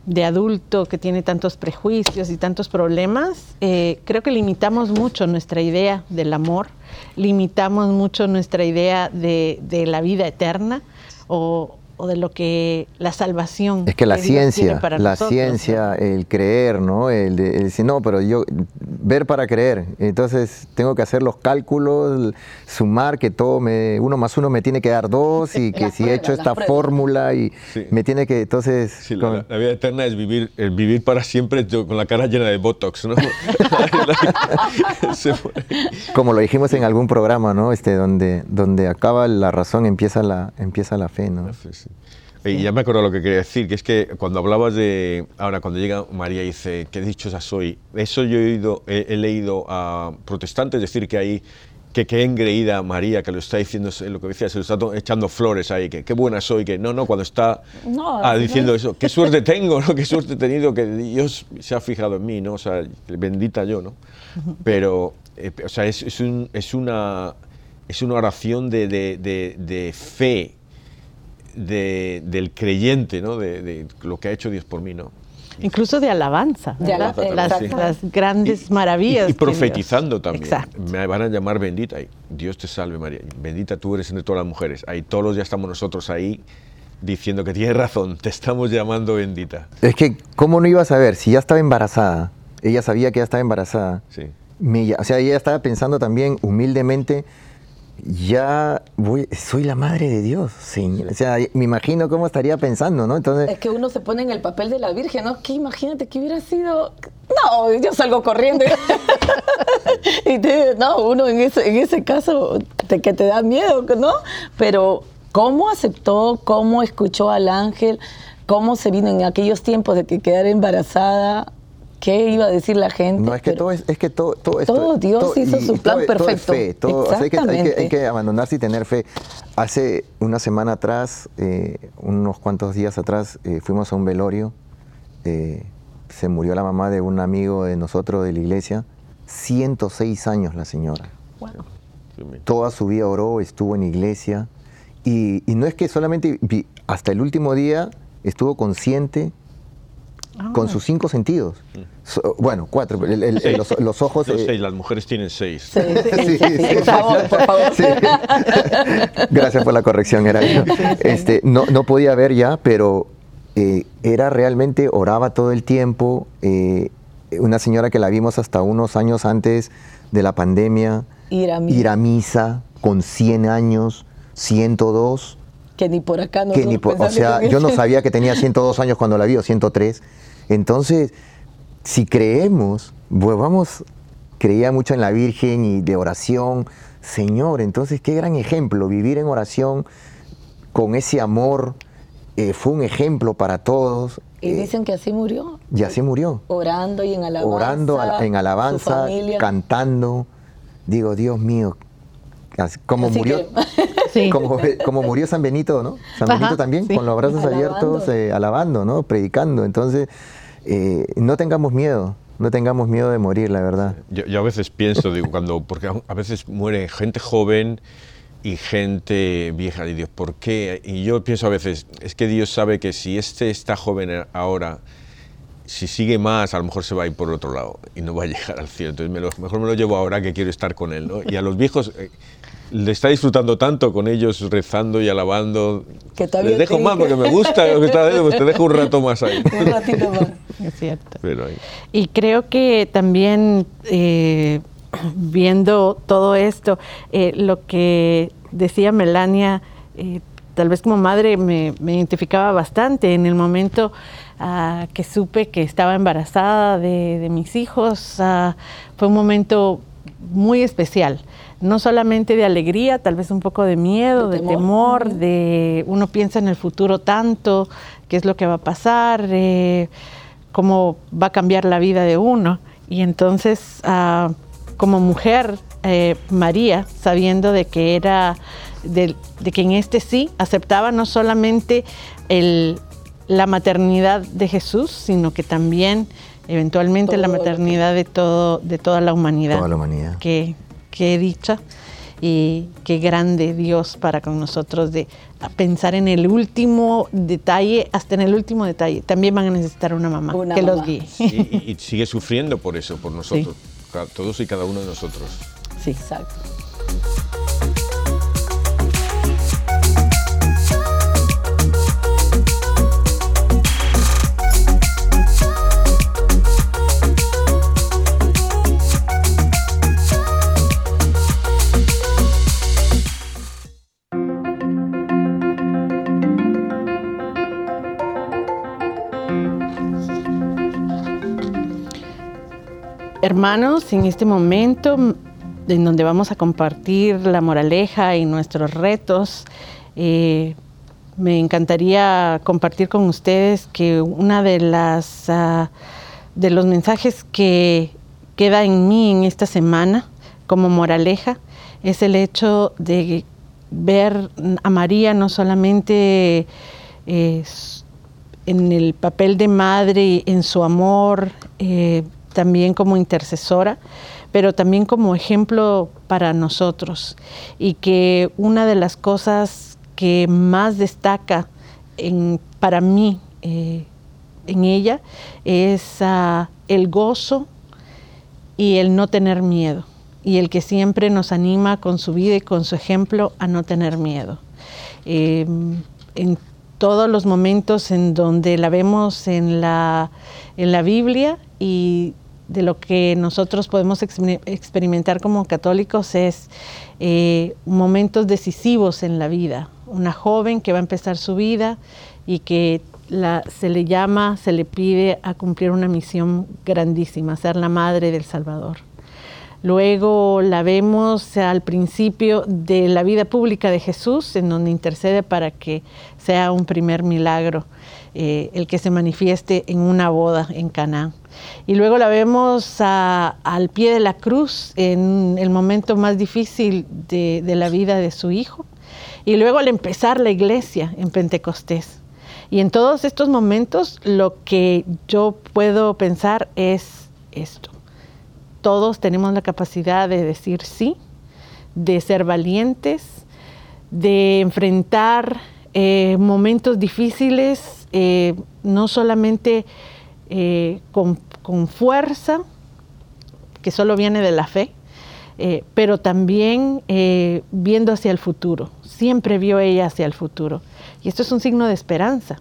de adulto que tiene tantos prejuicios y tantos problemas, eh, creo que limitamos mucho nuestra idea del amor, limitamos mucho nuestra idea de, de la vida eterna o, o de lo que la salvación. Es que la ciencia, la ciencia, el creer, ¿no? El, decir, no, pero yo, ver para creer. Entonces tengo que hacer los cálculos, sumar que todo me, uno más uno me tiene que dar dos y que si he hecho esta fórmula y me tiene que, entonces... Sí, la, vida eterna es vivir, el vivir para siempre con la cara llena de Botox, ¿no? Como lo dijimos en algún programa, ¿no? Este, donde, donde acaba la razón, empieza la, empieza la fe, ¿no? Y ya me acuerdo lo que quería decir, que es que cuando hablabas de, ahora cuando llega María y dice, qué dichosa soy, eso yo he, oído, he, leído a protestantes decir que hay que qué engreída María, que lo está diciendo, lo que decía, se lo está echando flores ahí, que qué buena soy, que no, no, cuando está ah, diciendo eso, qué suerte tengo, ¿no? qué suerte he tenido, que Dios se ha fijado en mí, ¿no? O sea, bendita yo, ¿no? Pero, eh, o sea, es, es, un, es, una, es una oración de, de, de, de fe del creyente, ¿no? De, lo que ha hecho Dios por mí, ¿no? Incluso de alabanza, las, grandes maravillas. Y, profetizando también. Me van a llamar bendita. Dios te salve María. Bendita tú eres entre todas las mujeres. Ahí todos los días estamos nosotros ahí diciendo que tienes razón, te estamos llamando bendita. Es que, ¿cómo no iba a saber? Si ya estaba embarazada, ella sabía que ya estaba embarazada. Sí. o sea, ella estaba pensando también humildemente ya voy, soy la madre de Dios, señor. O sea, me imagino cómo estaría pensando, ¿no? Entonces, es que uno se pone en el papel de la Virgen, ¿no? Que imagínate que hubiera sido, no, yo salgo corriendo. y te, no, uno en ese, en ese caso te, que te da miedo, ¿no? Pero cómo aceptó, cómo escuchó al ángel, cómo se vino en aquellos tiempos de que quedara embarazada, qué iba a decir la gente. No, es que todo es, que todo, todo, todo Dios hizo su plan perfecto. Todo es fe, hay, que, abandonarse y tener fe. Hace una semana atrás, eh, unos cuantos días atrás, eh, fuimos a un velorio. Eh, se murió la mamá de un amigo de nosotros de la iglesia. 106 años la señora. Bueno. Toda su vida oró, estuvo en iglesia. Y, y no es que solamente hasta el último día estuvo consciente con sus cinco sentidos. bueno, cuatro. los, ojos. Los seis, las mujeres tienen seis. Sí, sí, sí, por favor, por favor. Gracias por la corrección, era este, no, no podía ver ya, pero eh, era realmente, oraba todo el tiempo. Eh, una señora que la vimos hasta unos años antes de la pandemia. Ir a misa. Ir a misa con 100 años, 102 que ni por acá no que ni O sea, yo no sabía que tenía 102 años cuando la vi, o 103. Entonces, si creemos, pues vamos, creía mucho en la Virgen y de oración. Señor, entonces qué gran ejemplo, vivir en oración con ese amor, eh, fue un ejemplo para todos. Y eh, dicen que así murió. Y así murió. Orando y en alabanza. Orando en alabanza, cantando. Digo, Dios mío, como murió, como, murió San Benito, ¿no? San Benito también, con los brazos abiertos, eh, alabando, ¿no? Predicando. Entonces, eh, no tengamos miedo, no tengamos miedo de morir, la verdad. Yo, a veces pienso, digo, cuando, porque a veces muere gente joven y gente vieja, y Dios, ¿por qué? Y yo pienso a veces, es que Dios sabe que si este está joven ahora, si sigue más, a lo mejor se va a ir por otro lado y no va a llegar al cielo. Entonces, me lo, mejor me lo llevo ahora que quiero estar con él. ¿no? Y a los viejos, eh, le está disfrutando tanto con ellos, rezando y alabando. Que Les dejo más porque me gusta lo que está haciendo, pues te dejo un rato más ahí. un ratito más. Es cierto. Y creo que también eh, viendo todo esto, eh, lo que decía Melania, eh, tal vez como madre me, identificaba bastante en el momento ah, que supe que estaba embarazada de, mis hijos. Ah, fue un momento muy especial no solamente de alegría, tal vez un poco de miedo, de, temor, de uno piensa en el futuro tanto, qué es lo que va a pasar, eh, cómo va a cambiar la vida de uno. Y entonces, ah, como mujer, eh, María, sabiendo de que era, de, que en este sí aceptaba no solamente la maternidad de Jesús, sino que también eventualmente la maternidad de todo de toda la humanidad. Toda la humanidad. Que, qué dicha y qué grande Dios para con nosotros de pensar en el último detalle, hasta en el último detalle. También van a necesitar una mamá que los guíe. y, sigue sufriendo por eso, por nosotros, todos y cada uno de nosotros. Sí, exacto. Hermanos, en este momento en donde vamos a compartir la moraleja y nuestros retos, eh, me encantaría compartir con ustedes que una de las ah, de los mensajes que queda en mí en esta semana como moraleja es el hecho de ver a María no solamente eh, en el papel de madre, en su amor, eh, también como intercesora, pero también como ejemplo para nosotros. Y que una de las cosas que más destaca para mí eh, en ella es ah, el gozo y el no tener miedo. Y el que siempre nos anima con su vida y con su ejemplo a no tener miedo. Em, en todos los momentos en donde la vemos en la, en la Biblia y de lo que nosotros podemos experimentar como católicos es eh, momentos decisivos en la vida. Una joven que va a empezar su vida y que se le llama, se le pide a cumplir una misión grandísima, ser la madre del Salvador. Luego la vemos al principio de la vida pública de Jesús, en donde intercede para que sea un primer milagro eh, el que se manifieste en una boda en Canaán. Y luego la vemos al pie de la cruz en el momento más difícil de, la vida de su hijo. Y luego al empezar la iglesia en Pentecostés. Y en todos estos momentos lo que yo puedo pensar es esto. Todos tenemos la capacidad de decir sí, de ser valientes, de enfrentar eh, momentos difíciles, eh, no solamente eh, con, fuerza, que solo viene de la fe, eh, pero también viendo hacia el futuro. Siempre vio ella hacia el futuro. Y esto es un signo de esperanza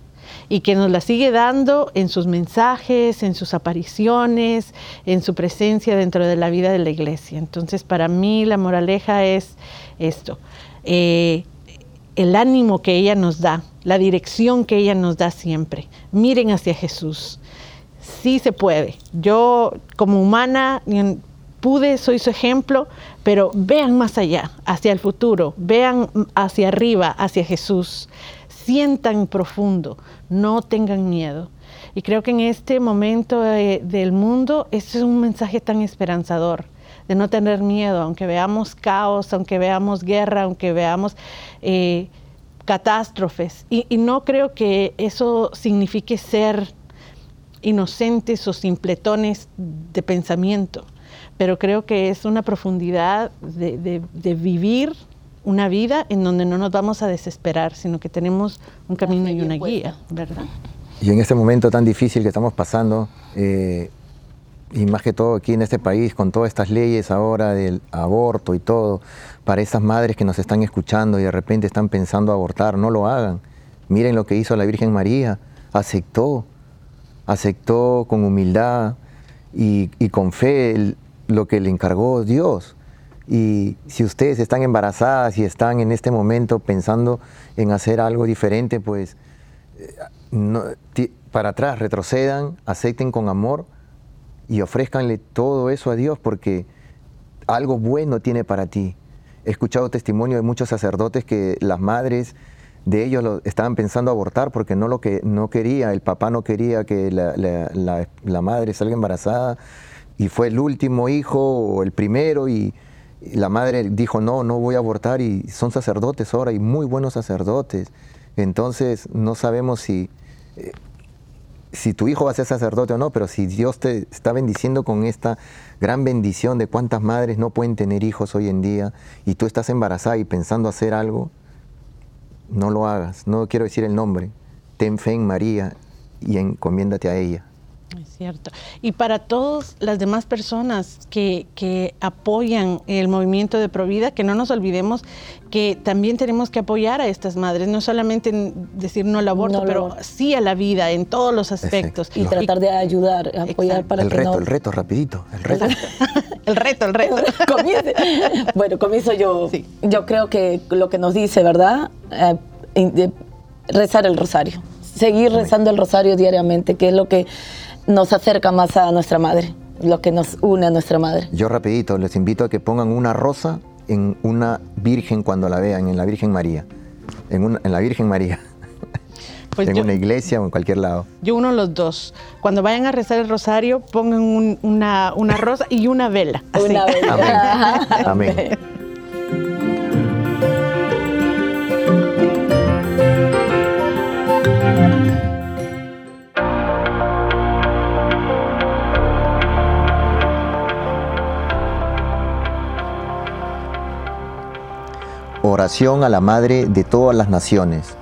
y que nos la sigue dando en sus mensajes, en sus apariciones, en su presencia dentro de la vida de la iglesia. Entonces, para mí la moraleja es esto, el ánimo que ella nos da, la dirección que ella nos da siempre. Miren hacia Jesús, sí se puede. Yo como humana pude, soy su ejemplo, pero vean más allá, hacia el futuro, vean hacia arriba, hacia Jesús, sientan profundo, no tengan miedo. Y creo que en este momento del mundo, este es un mensaje tan esperanzador, de no tener miedo, aunque veamos caos, aunque veamos guerra, aunque veamos eh, catástrofes. Y, no creo que eso signifique ser inocentes o simpletones de pensamiento, pero creo que es una profundidad de, vivir una vida en donde no nos vamos a desesperar, sino que tenemos un camino y una guía, ¿verdad? Y en este momento tan difícil que estamos pasando, eh, y más que todo aquí en este país, con todas estas leyes ahora del aborto y todo, para esas madres que nos están escuchando y de repente están pensando abortar, no lo hagan. Miren lo que hizo la Virgen María, aceptó, aceptó con humildad y, con fe lo que le encargó Dios. Y si ustedes están embarazadas y están en este momento pensando en hacer algo diferente, pues eh, para atrás, retrocedan, acepten con amor y ofrezcanle todo eso a Dios porque algo bueno tiene para ti. He escuchado testimonio de muchos sacerdotes que las madres de ellos lo, estaban pensando abortar porque no lo que no quería, el papá no quería que la, madre salga embarazada y fue el último hijo o el primero y, la madre dijo no, no voy a abortar y son sacerdotes ahora y muy buenos sacerdotes. Entonces no sabemos si, eh, si tu hijo va a ser sacerdote o no, pero si Dios te está bendiciendo con esta gran bendición de cuántas madres no pueden tener hijos hoy en día y tú estás embarazada y pensando hacer algo, no lo hagas, no quiero decir el nombre, ten fe en María y encomiéndate a ella. Es cierto. Y para todas las demás personas que, apoyan el movimiento de Provida, que no nos olvidemos que también tenemos que apoyar a estas madres, no solamente en decir no al aborto, pero sí a la vida en todos los aspectos. Y tratar de ayudar, apoyar para el que reto, El reto, rapidito, el reto. el reto, el reto. bueno, comienzo yo. Yo creo que lo que nos dice, ¿verdad? Eh, rezar el rosario. Seguir rezando el rosario diariamente, que es lo que nos acerca más a nuestra madre, lo que nos une a nuestra madre. Yo rapidito les invito a que pongan una rosa en una virgen cuando la vean, en la Virgen María. En, en la Virgen María. Pues en una iglesia o en cualquier lado. Yo uno los dos. Cuando vayan a rezar el rosario, pongan una, una, rosa y una vela. Una vela. Amén. Amén. A la Madre de todas las naciones.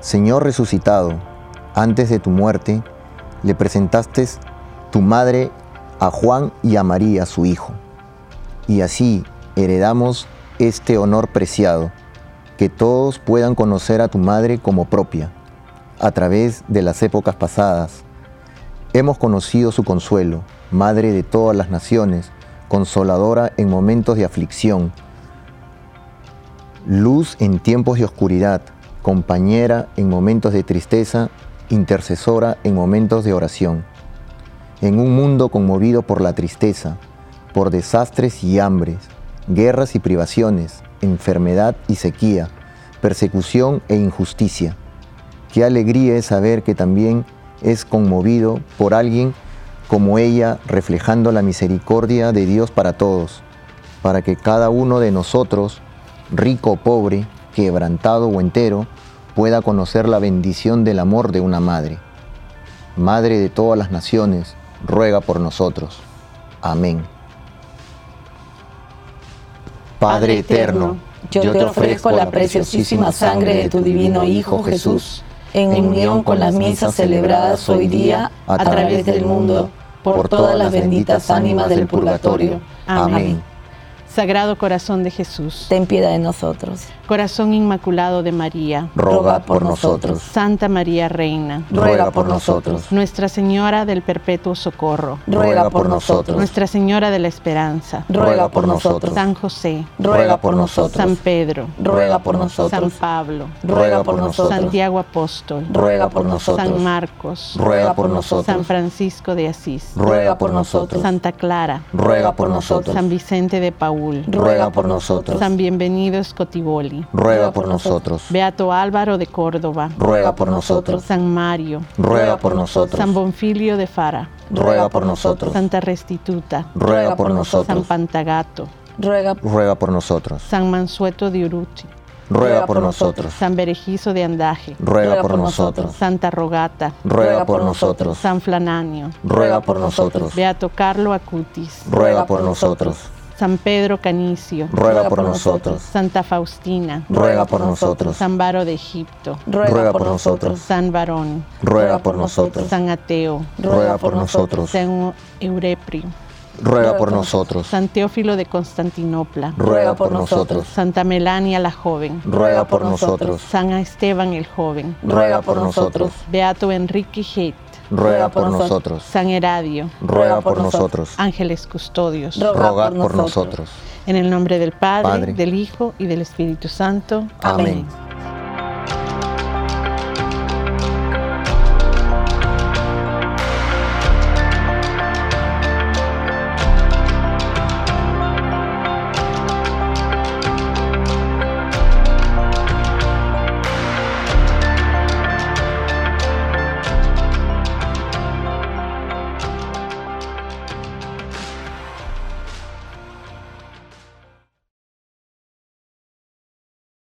Señor resucitado, antes de tu muerte, le presentaste tu madre a Juan y a María, su hijo. Y así heredamos este honor preciado, que todos puedan conocer a tu madre como propia, a través de las épocas pasadas. Hemos conocido su consuelo, Madre de todas las naciones, consoladora en momentos de aflicción, luz en tiempos de oscuridad, compañera en momentos de tristeza, intercesora en momentos de oración. En un mundo conmovido por la tristeza, por desastres y hambres, guerras y privaciones, enfermedad y sequía, persecución e injusticia. Qué alegría es saber que también es conmovido por alguien como ella, reflejando la misericordia de Dios para todos, para que cada uno de nosotros rico o pobre, quebrantado o entero, pueda conocer la bendición del amor de una madre. Madre de todas las naciones, ruega por nosotros. Amén. Padre eterno, yo te ofrezco la preciosísima sangre de tu divino Hijo Jesús, en unión con las misas celebradas hoy día a través del mundo, por todas las benditas ánimas del purgatorio. Amén. Sagrado Corazón de Jesús, ten piedad de nosotros. Corazón Inmaculado de María, ruega por nosotros. Santa María Reina, ruega por nosotros. Nuestra Señora del Perpetuo Socorro, ruega por nosotros. Nuestra Señora de la Esperanza, ruega por nosotros. San José, ruega por nosotros. San Pedro, ruega por nosotros. San Pablo, ruega por nosotros. Santiago Apóstol, ruega por nosotros. San Marcos, ruega por nosotros. San Francisco de Asís, ruega por nosotros. Santa Clara, ruega por nosotros. San Vicente de Paúl, Saúl. ruega por nosotros. San Bienvenido Scotiboli. Ruega por nosotros. Beato Álvaro de Córdoba. Ruega por nosotros. San Mario. Ruega por nosotros. San Bonfilio de Fara. Ruega por nosotros. Santa Restituta. Ruega por San nosotros. Pantagato. Ruega Ruega por nosotros. San Mansueto de Uruti. Ruega por nosotros. San Berejizo de Andaje. Ruega por nosotros. Santa Rogata. Ruega por nosotros. San Flananio. Ruega por nosotros. Beato Carlo Acutis. Ruega por nosotros. San Pedro Canicio. Ruega por nosotros. Santa Faustina. Ruega por nosotros. San Varo de Egipto. Ruega por nosotros. San Varón. Ruega por nosotros. San Ateo. Ruega por nosotros. San Eureprio. Ruega por nosotros. San Teófilo de Constantinopla. Ruega por nosotros. Santa Melania la joven. Ruega por nosotros. San Esteban el joven. Ruega por nosotros. Beato Enrique Heit. Ruega por nosotros. San Heradio. Ruega por nosotros. Ángeles custodios. Rogad por nosotros. En el nombre del Padre, Padre. del Hijo y del Espíritu Santo. Amén.